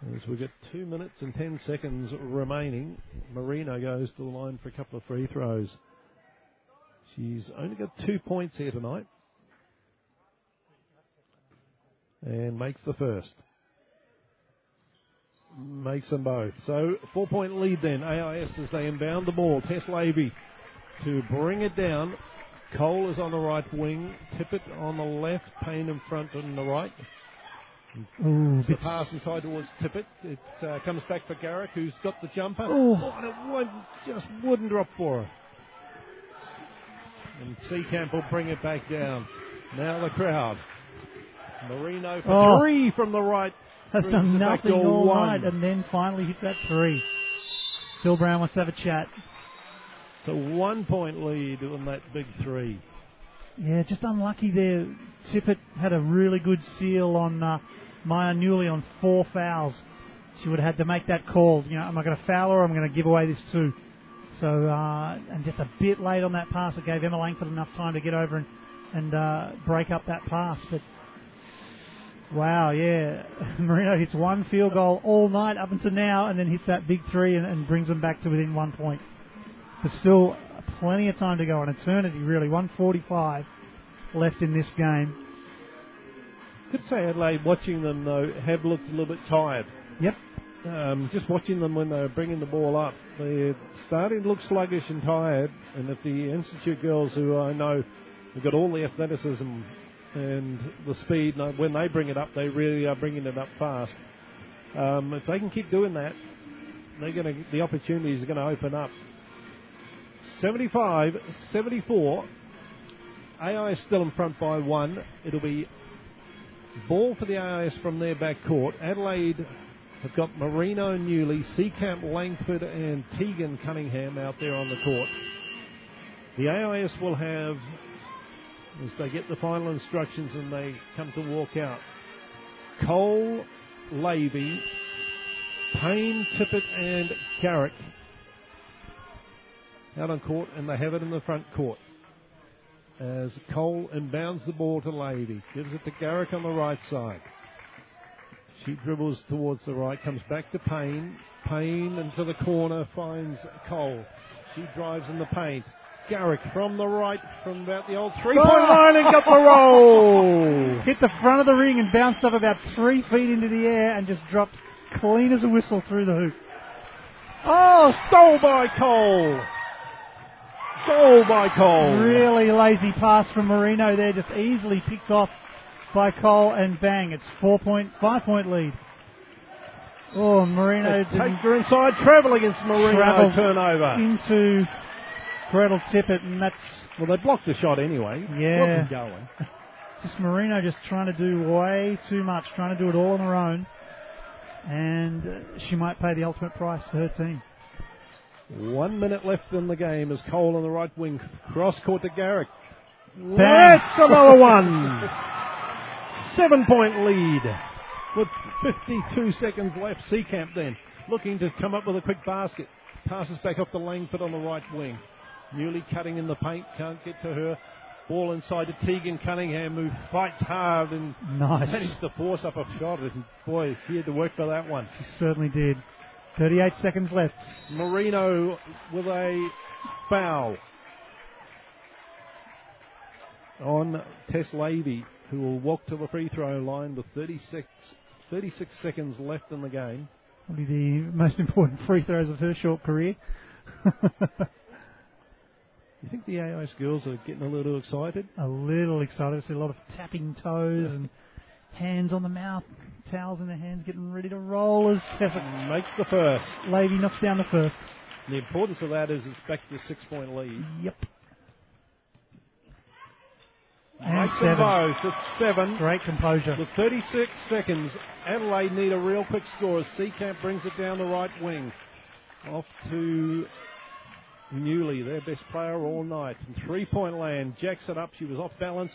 As we get two minutes and ten seconds remaining, Marino goes to the line for a couple of free throws. She's only got two points here tonight. And makes the first. Makes them both. So four point lead then. AIS as they inbound the ball. Tess Levy to bring it down. Cole is on the right wing. Tippett on the left. Payne in front and the right. Ooh, The pass inside towards Tippett. It uh, comes back for Garrick, who's got the jumper. Oh. and it would, just wouldn't drop for her. And Seekamp will bring it back down. Now the crowd. Marino for Oh. three from the right. has done nothing all one. night and then finally hit that three. Phil Brown wants to have a chat. So one point lead on that big three. Yeah, just unlucky there. Tippett had a really good seal on uh, Maya Newley on four fouls. She would have had to make that call. You know, am I going to foul her or am I going to give away this two? So, uh, and just a bit late on that pass, it gave Emma Langford enough time to get over and, and uh, break up that pass. But wow, yeah, Marino hits one field goal all night up until now, and then hits that big three and, and brings them back to within one point. But still, plenty of time to go. An eternity, really. 145 left in this game. Could say Adelaide, watching them though, have looked a little bit tired. Yep. Um, just watching them when they're bringing the ball up, they're starting to look sluggish and tired. And if the Institute girls, who I know have got all the athleticism and the speed, and when they bring it up, they really are bringing it up fast. Um, if they can keep doing that, they're going to the opportunities are going to open up. 75, 74. AI is still in front by one. It'll be ball for the AIS from their back court. Adelaide have got Marino Newley, Seekamp Langford, and Tegan Cunningham out there on the court. The AIS will have, as they get the final instructions and they come to walk out, Cole, Levy, Payne, Tippett, and Garrick out on court, and they have it in the front court. As Cole inbounds the ball to Lady, gives it to Garrick on the right side. She dribbles towards the right, comes back to Payne. Payne into the corner finds Cole. She drives in the paint. Garrick from the right, from about the old three point oh! line, and got the roll. Hit the front of the ring and bounced up about three feet into the air and just dropped clean as a whistle through the hoop. Oh, stole by Cole. Goal by Cole. Really lazy pass from Marino there, just easily picked off by Cole and bang, it's four point, five point lead. Oh, Marino Take didn't her inside, travel against Marino, Travel turnover. into Gretel Tippett, and that's Well, they blocked the shot anyway. Yeah. Wasn't going. just Marino just trying to do way too much, trying to do it all on her own, and uh, she might pay the ultimate price for her team. One minute left in the game as Cole on the right wing cross court to Garrick. That's another one. Seven point lead with 52 seconds left. Seekamp then looking to come up with a quick basket. Passes back off to Langford on the right wing. Newley cutting in the paint, can't get to her. Ball inside to Tegan Cunningham, who fights hard and Nice. managed to force up a shot. And boy, she had to work for that one. She certainly did. 38 seconds left. Marino with a foul on Tess Levy, who will walk to the free throw line with 36, 36 seconds left in the game. Probably the most important free throws of her short career. You think the AIS girls are getting a little excited? a little excited. I see a lot of tapping toes and hands on the mouth, towels in their hands, getting ready to roll as Tessa Makes the first. Levy knocks down the first. The importance of that is it's back to a six point lead. Yep. And Makes seven. It's seven. Great composure. With 36 seconds, Adelaide need a real quick score as Seekamp brings it down the right wing. Off to Newley, their best player all night. And three point land. Jacks it up. She was off balance.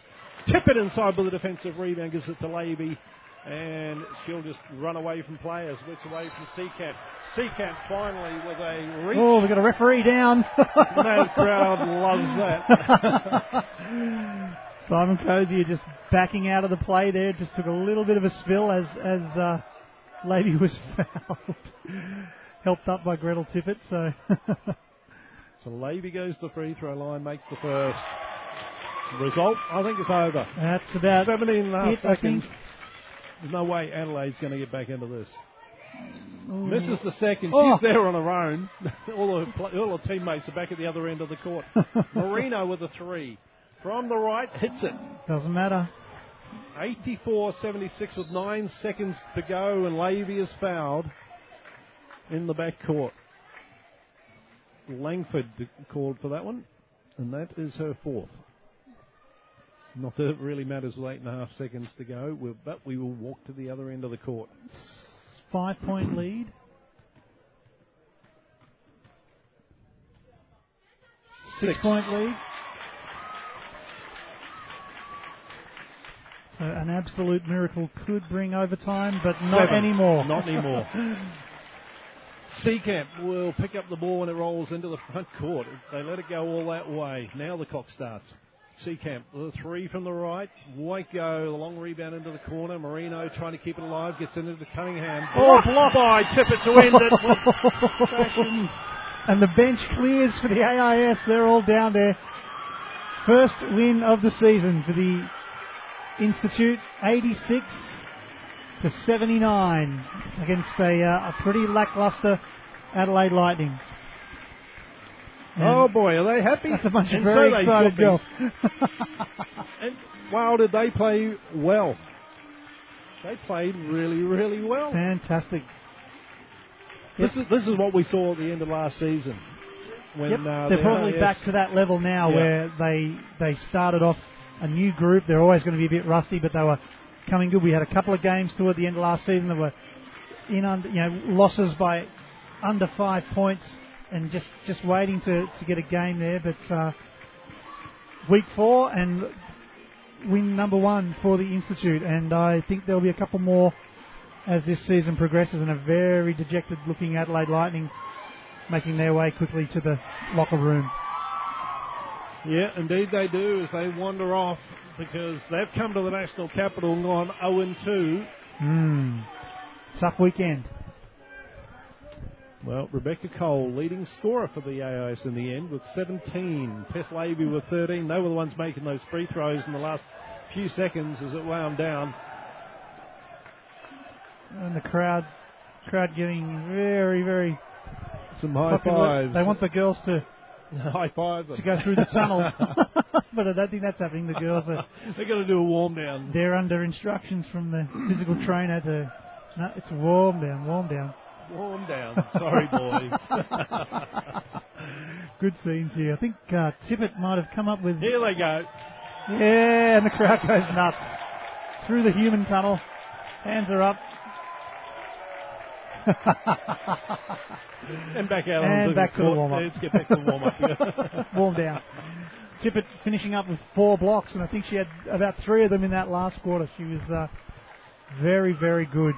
Tippett inside with a defensive rebound. Gives it to Levy. And she'll just run away from players. Gets away from Seekamp. Seekamp finally with a reach. Oh, we've got a referee down. That crowd loves that. Simon Cozier just backing out of the play there. Just took a little bit of a spill as as uh, Lady was fouled. Helped up by Gretel Tippett. So So Levy goes to the free throw line, makes the first. Result, I think it's over. that's about 17 and a half it, seconds. There's no way Adelaide's going to get back into this. Ooh. Misses the second. Oh. She's there on her own. all, her, all her teammates are back at the other end of the court. Marino with a three. From the right, hits it. Doesn't matter. 84-76 with nine seconds to go, and Levy is fouled in the back court. Langford called for that one, and that is her fourth. Not that it really matters with eight and a half seconds to go, we- but we will walk to the other end of the court. Five point lead. Six point lead. So an absolute miracle could bring overtime, but not Seven. anymore. Not anymore. Seekamp will pick up the ball when it rolls into the front court. They let it go all that way. Now the clock starts. Seekamp, the three from the right. White go, the long rebound into the corner. Marino trying to keep it alive, gets into the Cunningham. Oh, blocked by Tippett to end it. with fashion. and the bench clears for the AIS. They're all down there. First win of the season for the Institute, 86 to 79 against a, uh, a pretty lackluster Adelaide Lightning. And Oh boy, are they happy? that's a bunch of very so excited girls. And wow, did they play well? They played really, really well. Fantastic. This is this is what we saw at the end of last season. When Yep, uh, they're the probably AIS back to that level now Yeah. where they they started off a new group. They're always going to be a bit rusty, but they were coming good. We had a couple of games toward the end of last season that were in under, you know losses by under five points and just just waiting to, to get a game there. But uh, week four and win number one for the institute, and I think there'll be a couple more as this season progresses, and a very dejected looking Adelaide Lightning making their way quickly to the locker room. Yeah, indeed they do as they wander off because they've come to the national capital and gone 0 and 2. Hmm. Tough weekend. Well, Rebecca Cole, leading scorer for the AIS in the end with 17. Tess Levy with 13. They were the ones making those free throws in the last few seconds as it wound down. And the crowd, crowd getting very, very Some high popular. fives. They want the girls to, high five. to go through the tunnel, but I don't think that's happening. The girls are They're going to do a warm down. they're under instructions from the physical trainer to. No, it's warm down, warm down. Warm down. Sorry, boys. Good scenes here. I think uh, Tippett might have come up with. Here they go. Yeah, and the crowd goes nuts. Through the human tunnel. Hands are up. And back out And back to the warm-up. Let's get back to the warm up. Warm down. Tippett finishing up with four blocks, and I think she had about three of them in that last quarter. She was uh, very, very good.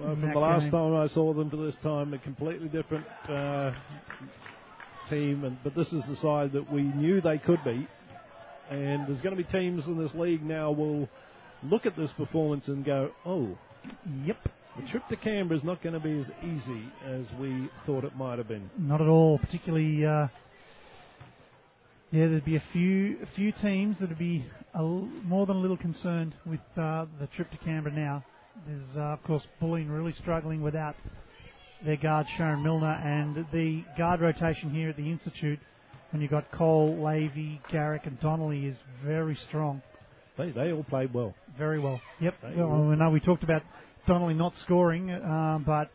Well, from the last time I saw them to this time, a completely different uh, team. And but this is the side that we knew they could beat. And there's going to be teams in this league now will look at this performance and go, "Oh, Yep, the trip to Canberra is not going to be as easy as we thought it might have been." not at all. Particularly, uh, yeah, there'd be a few a few teams that'd be a l- more than a little concerned with uh, the trip to Canberra now. There's, uh, of course, Bulleen really struggling without their guard Sharon Milner, and the guard rotation here at the Institute, when you've got Cole, Lavey, Garrick, and Donnelly, is very strong. They they all played well. Very well. Yep. Well. I know we talked about Donnelly not scoring, uh, but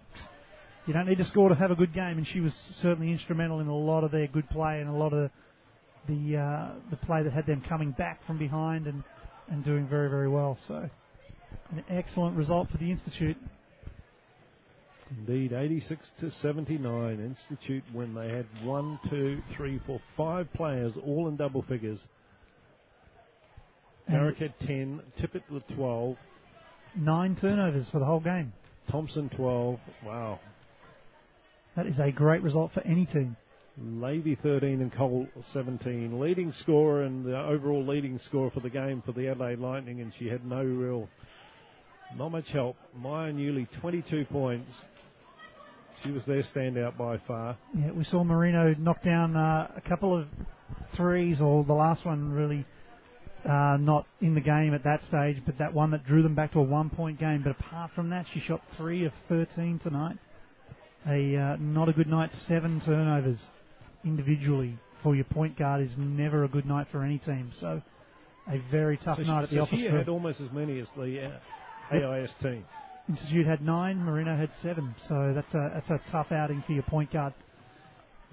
you don't need to score to have a good game, and she was certainly instrumental in a lot of their good play and a lot of the uh, the play that had them coming back from behind and, and doing very very well. So an excellent result for the Institute. Indeed, 86 to 79. Institute when they had one, two, three, four, five players all in double figures. And had 10, Tippett with 12, nine turnovers for the whole game. Thompson 12. Wow. That is a great result for any team. Levy 13 and Cole 17. Leading scorer and the overall leading scorer for the game for the Adelaide Lightning, and she had no real, not much help. Maya Newley 22 points. She was their standout by far. Yeah, we saw Marino knock down uh, a couple of threes, or the last one really uh, not in the game at that stage, but that one that drew them back to a one-point game. But apart from that, she shot three of 13 tonight. A uh, not a good night. Seven turnovers individually for your point guard is never a good night for any team. So a very tough so night she, at the so office. she had almost as many as the AIS team. Institute had nine, Marino had seven, so that's a that's a tough outing for your point guard.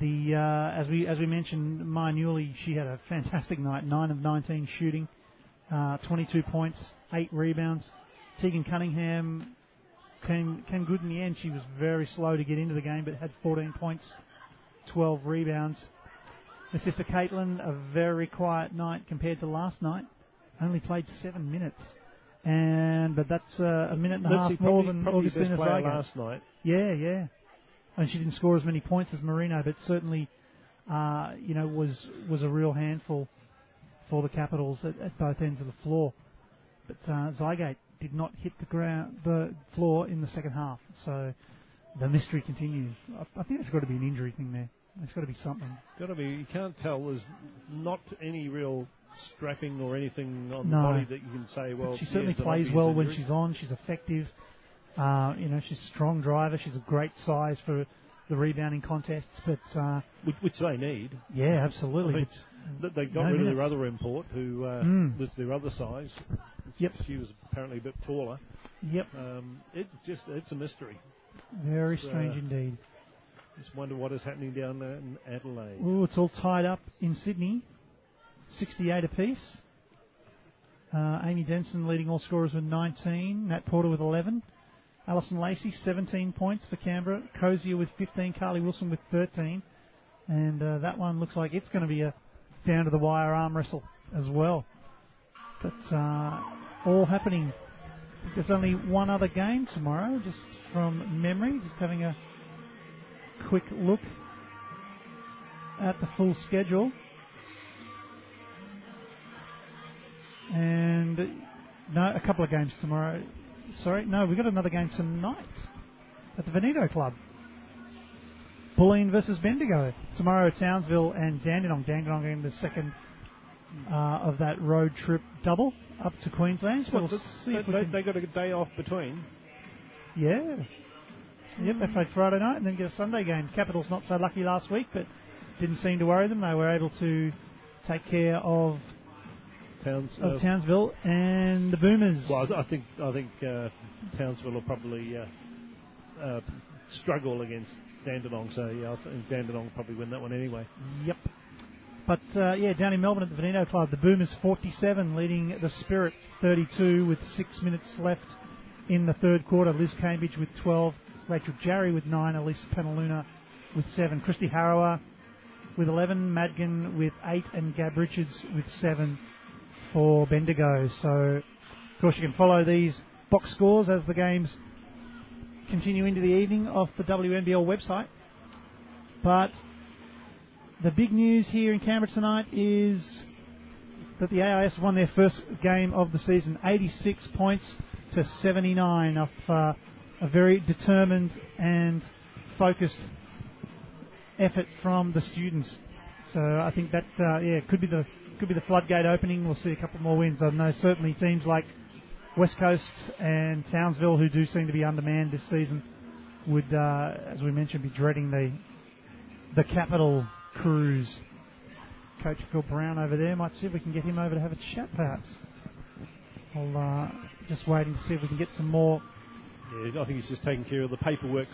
The uh, as we as we mentioned, Maya Newley, she had a fantastic night, nine of 19 shooting, uh, 22 points, eight rebounds. Tegan Cunningham came came good in the end. She was very slow to get into the game, but had 14 points, 12 rebounds. Her sister Caitlin, a very quiet night compared to last night. Only played seven minutes, and but that's uh, a minute and a half more probably, than probably best Augustina player Zygo. last night. Yeah, yeah. And she didn't score as many points as Marino, but certainly, uh, you know, was was a real handful for the Capitals at, at both ends of the floor. But uh, Zygate did not hit the ground, the floor in the second half. So the mystery continues. I, I think there's got to be an injury thing there. There's got to be something. Got to be. You can't tell. There's not any real strapping or anything on No. the body that you can say. Well, she certainly yeah, plays well when she's on. She's effective. Uh, you know, she's a strong driver. She's a great size for the rebounding contests. But uh, which, which they need. yeah, absolutely. I mean, It's- They got No rid of their other import, who uh, Mm. was their other size. Yep. She was apparently a bit taller. Yep. Um, it's just it's a mystery. Very It's, strange uh, indeed. Just wonder what is happening down there in Adelaide. Oh, it's all tied up in Sydney. 68 apiece. Uh, Amy Denson leading all scorers with 19. Nat Porter with 11. Alison Lacey, 17 points for Canberra. Cozier with 15. Carly Wilson with 13. And uh, that one looks like it's going to be a down to the wire arm wrestle as well. But uh, all happening. There's only one other game tomorrow, just from memory. Just having a quick look at the full schedule. And no, a couple of games tomorrow. Sorry, no, we've got another game tonight at the Veneto Club. Bulleen versus Bendigo. Tomorrow, Townsville and Dandenong. Dandenong getting the second uh, of that road trip double up to Queensland. So we'll see if we they, can- they got a day off between. yeah. Yep, they played Friday night and then get a Sunday game. Capitals not so lucky last week, but didn't seem to worry them. They were able to take care of, Towns, of uh, Townsville and the Boomers. well, I think I think uh, Townsville will probably uh, uh, struggle against Dandenong. So yeah, I think Dandenong will probably win that one anyway. Yep. But uh, yeah, down in Melbourne at the Veneto Club, the Boomers 47, leading the Spirit 32 with six minutes left in the third quarter. Liz Cambridge with 12, Rachel Jarry with nine, Elise Penaluna with seven, Kristi Harrower with 11, Madgen with 8, and Gab Richards with 7 for Bendigo. So, of course, you can follow these box scores as the games continue into the evening off the WNBL website. But the big news here in Canberra tonight is that the AIS won their first game of the season, 86 points to 79 off uh, a very determined and focused effort from the students. So I think that uh, yeah could be the could be the floodgate opening. We'll see a couple more wins. I know certainly teams like West Coast and Townsville, who do seem to be undermanned this season, would, uh, as we mentioned, be dreading the the capital cruise. Coach Phil Brown over there might see if we can get him over to have a chat, perhaps. I'll uh, just waiting to see if we can get some more yeah, I think he's just taking care of the paperwork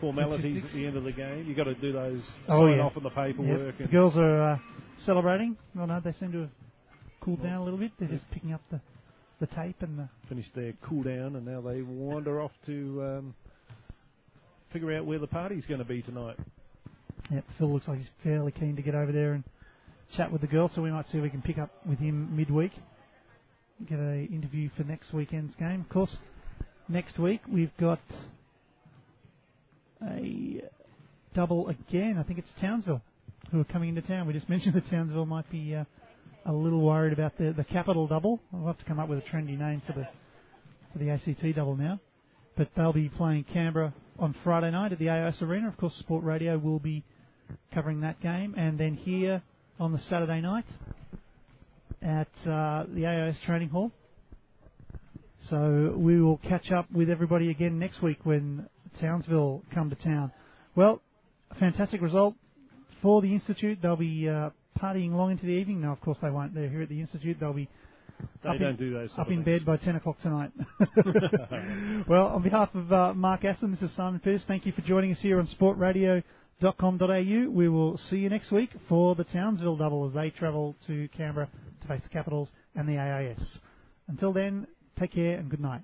formalities at the end of the game. You've got to do those oh, sign yeah. off on the paperwork. Yep. The girls are uh, celebrating. Well, no, they seem to have cooled down a little bit. They're just picking up the, the tape and the finished their cool down, and now they wander off to um, figure out where the party's going to be tonight. Yep, Phil looks like he's fairly keen to get over there and chat with the girls, so we might see if we can pick up with him midweek. Get an interview for next weekend's game. Of course, next week we've got a double again. I think it's Townsville who are coming into town. We just mentioned that Townsville might be uh, a little worried about the the capital double. I'll have to come up with a trendy name for the for the ACT double now. But they'll be playing Canberra on Friday night at the AIS Arena. Of course, Sport Radio will be covering that game, and then here on the Saturday night at uh, the AIS Training Hall so we will catch up with everybody again next week when Townsville come to town. Well, fantastic result for the Institute. They'll be uh, partying long into the evening. No, of course they won't. They're here at the Institute. They'll be they up don't in, do those. Up in bed by 10 o'clock tonight. well, on behalf of uh, Mark Aston, this is Simon Pierce. Thank you for joining us here on sportradio.com.au. We will see you next week for the Townsville double as they travel to Canberra to face the Capitals and the AIS. Until then, Take care and good night.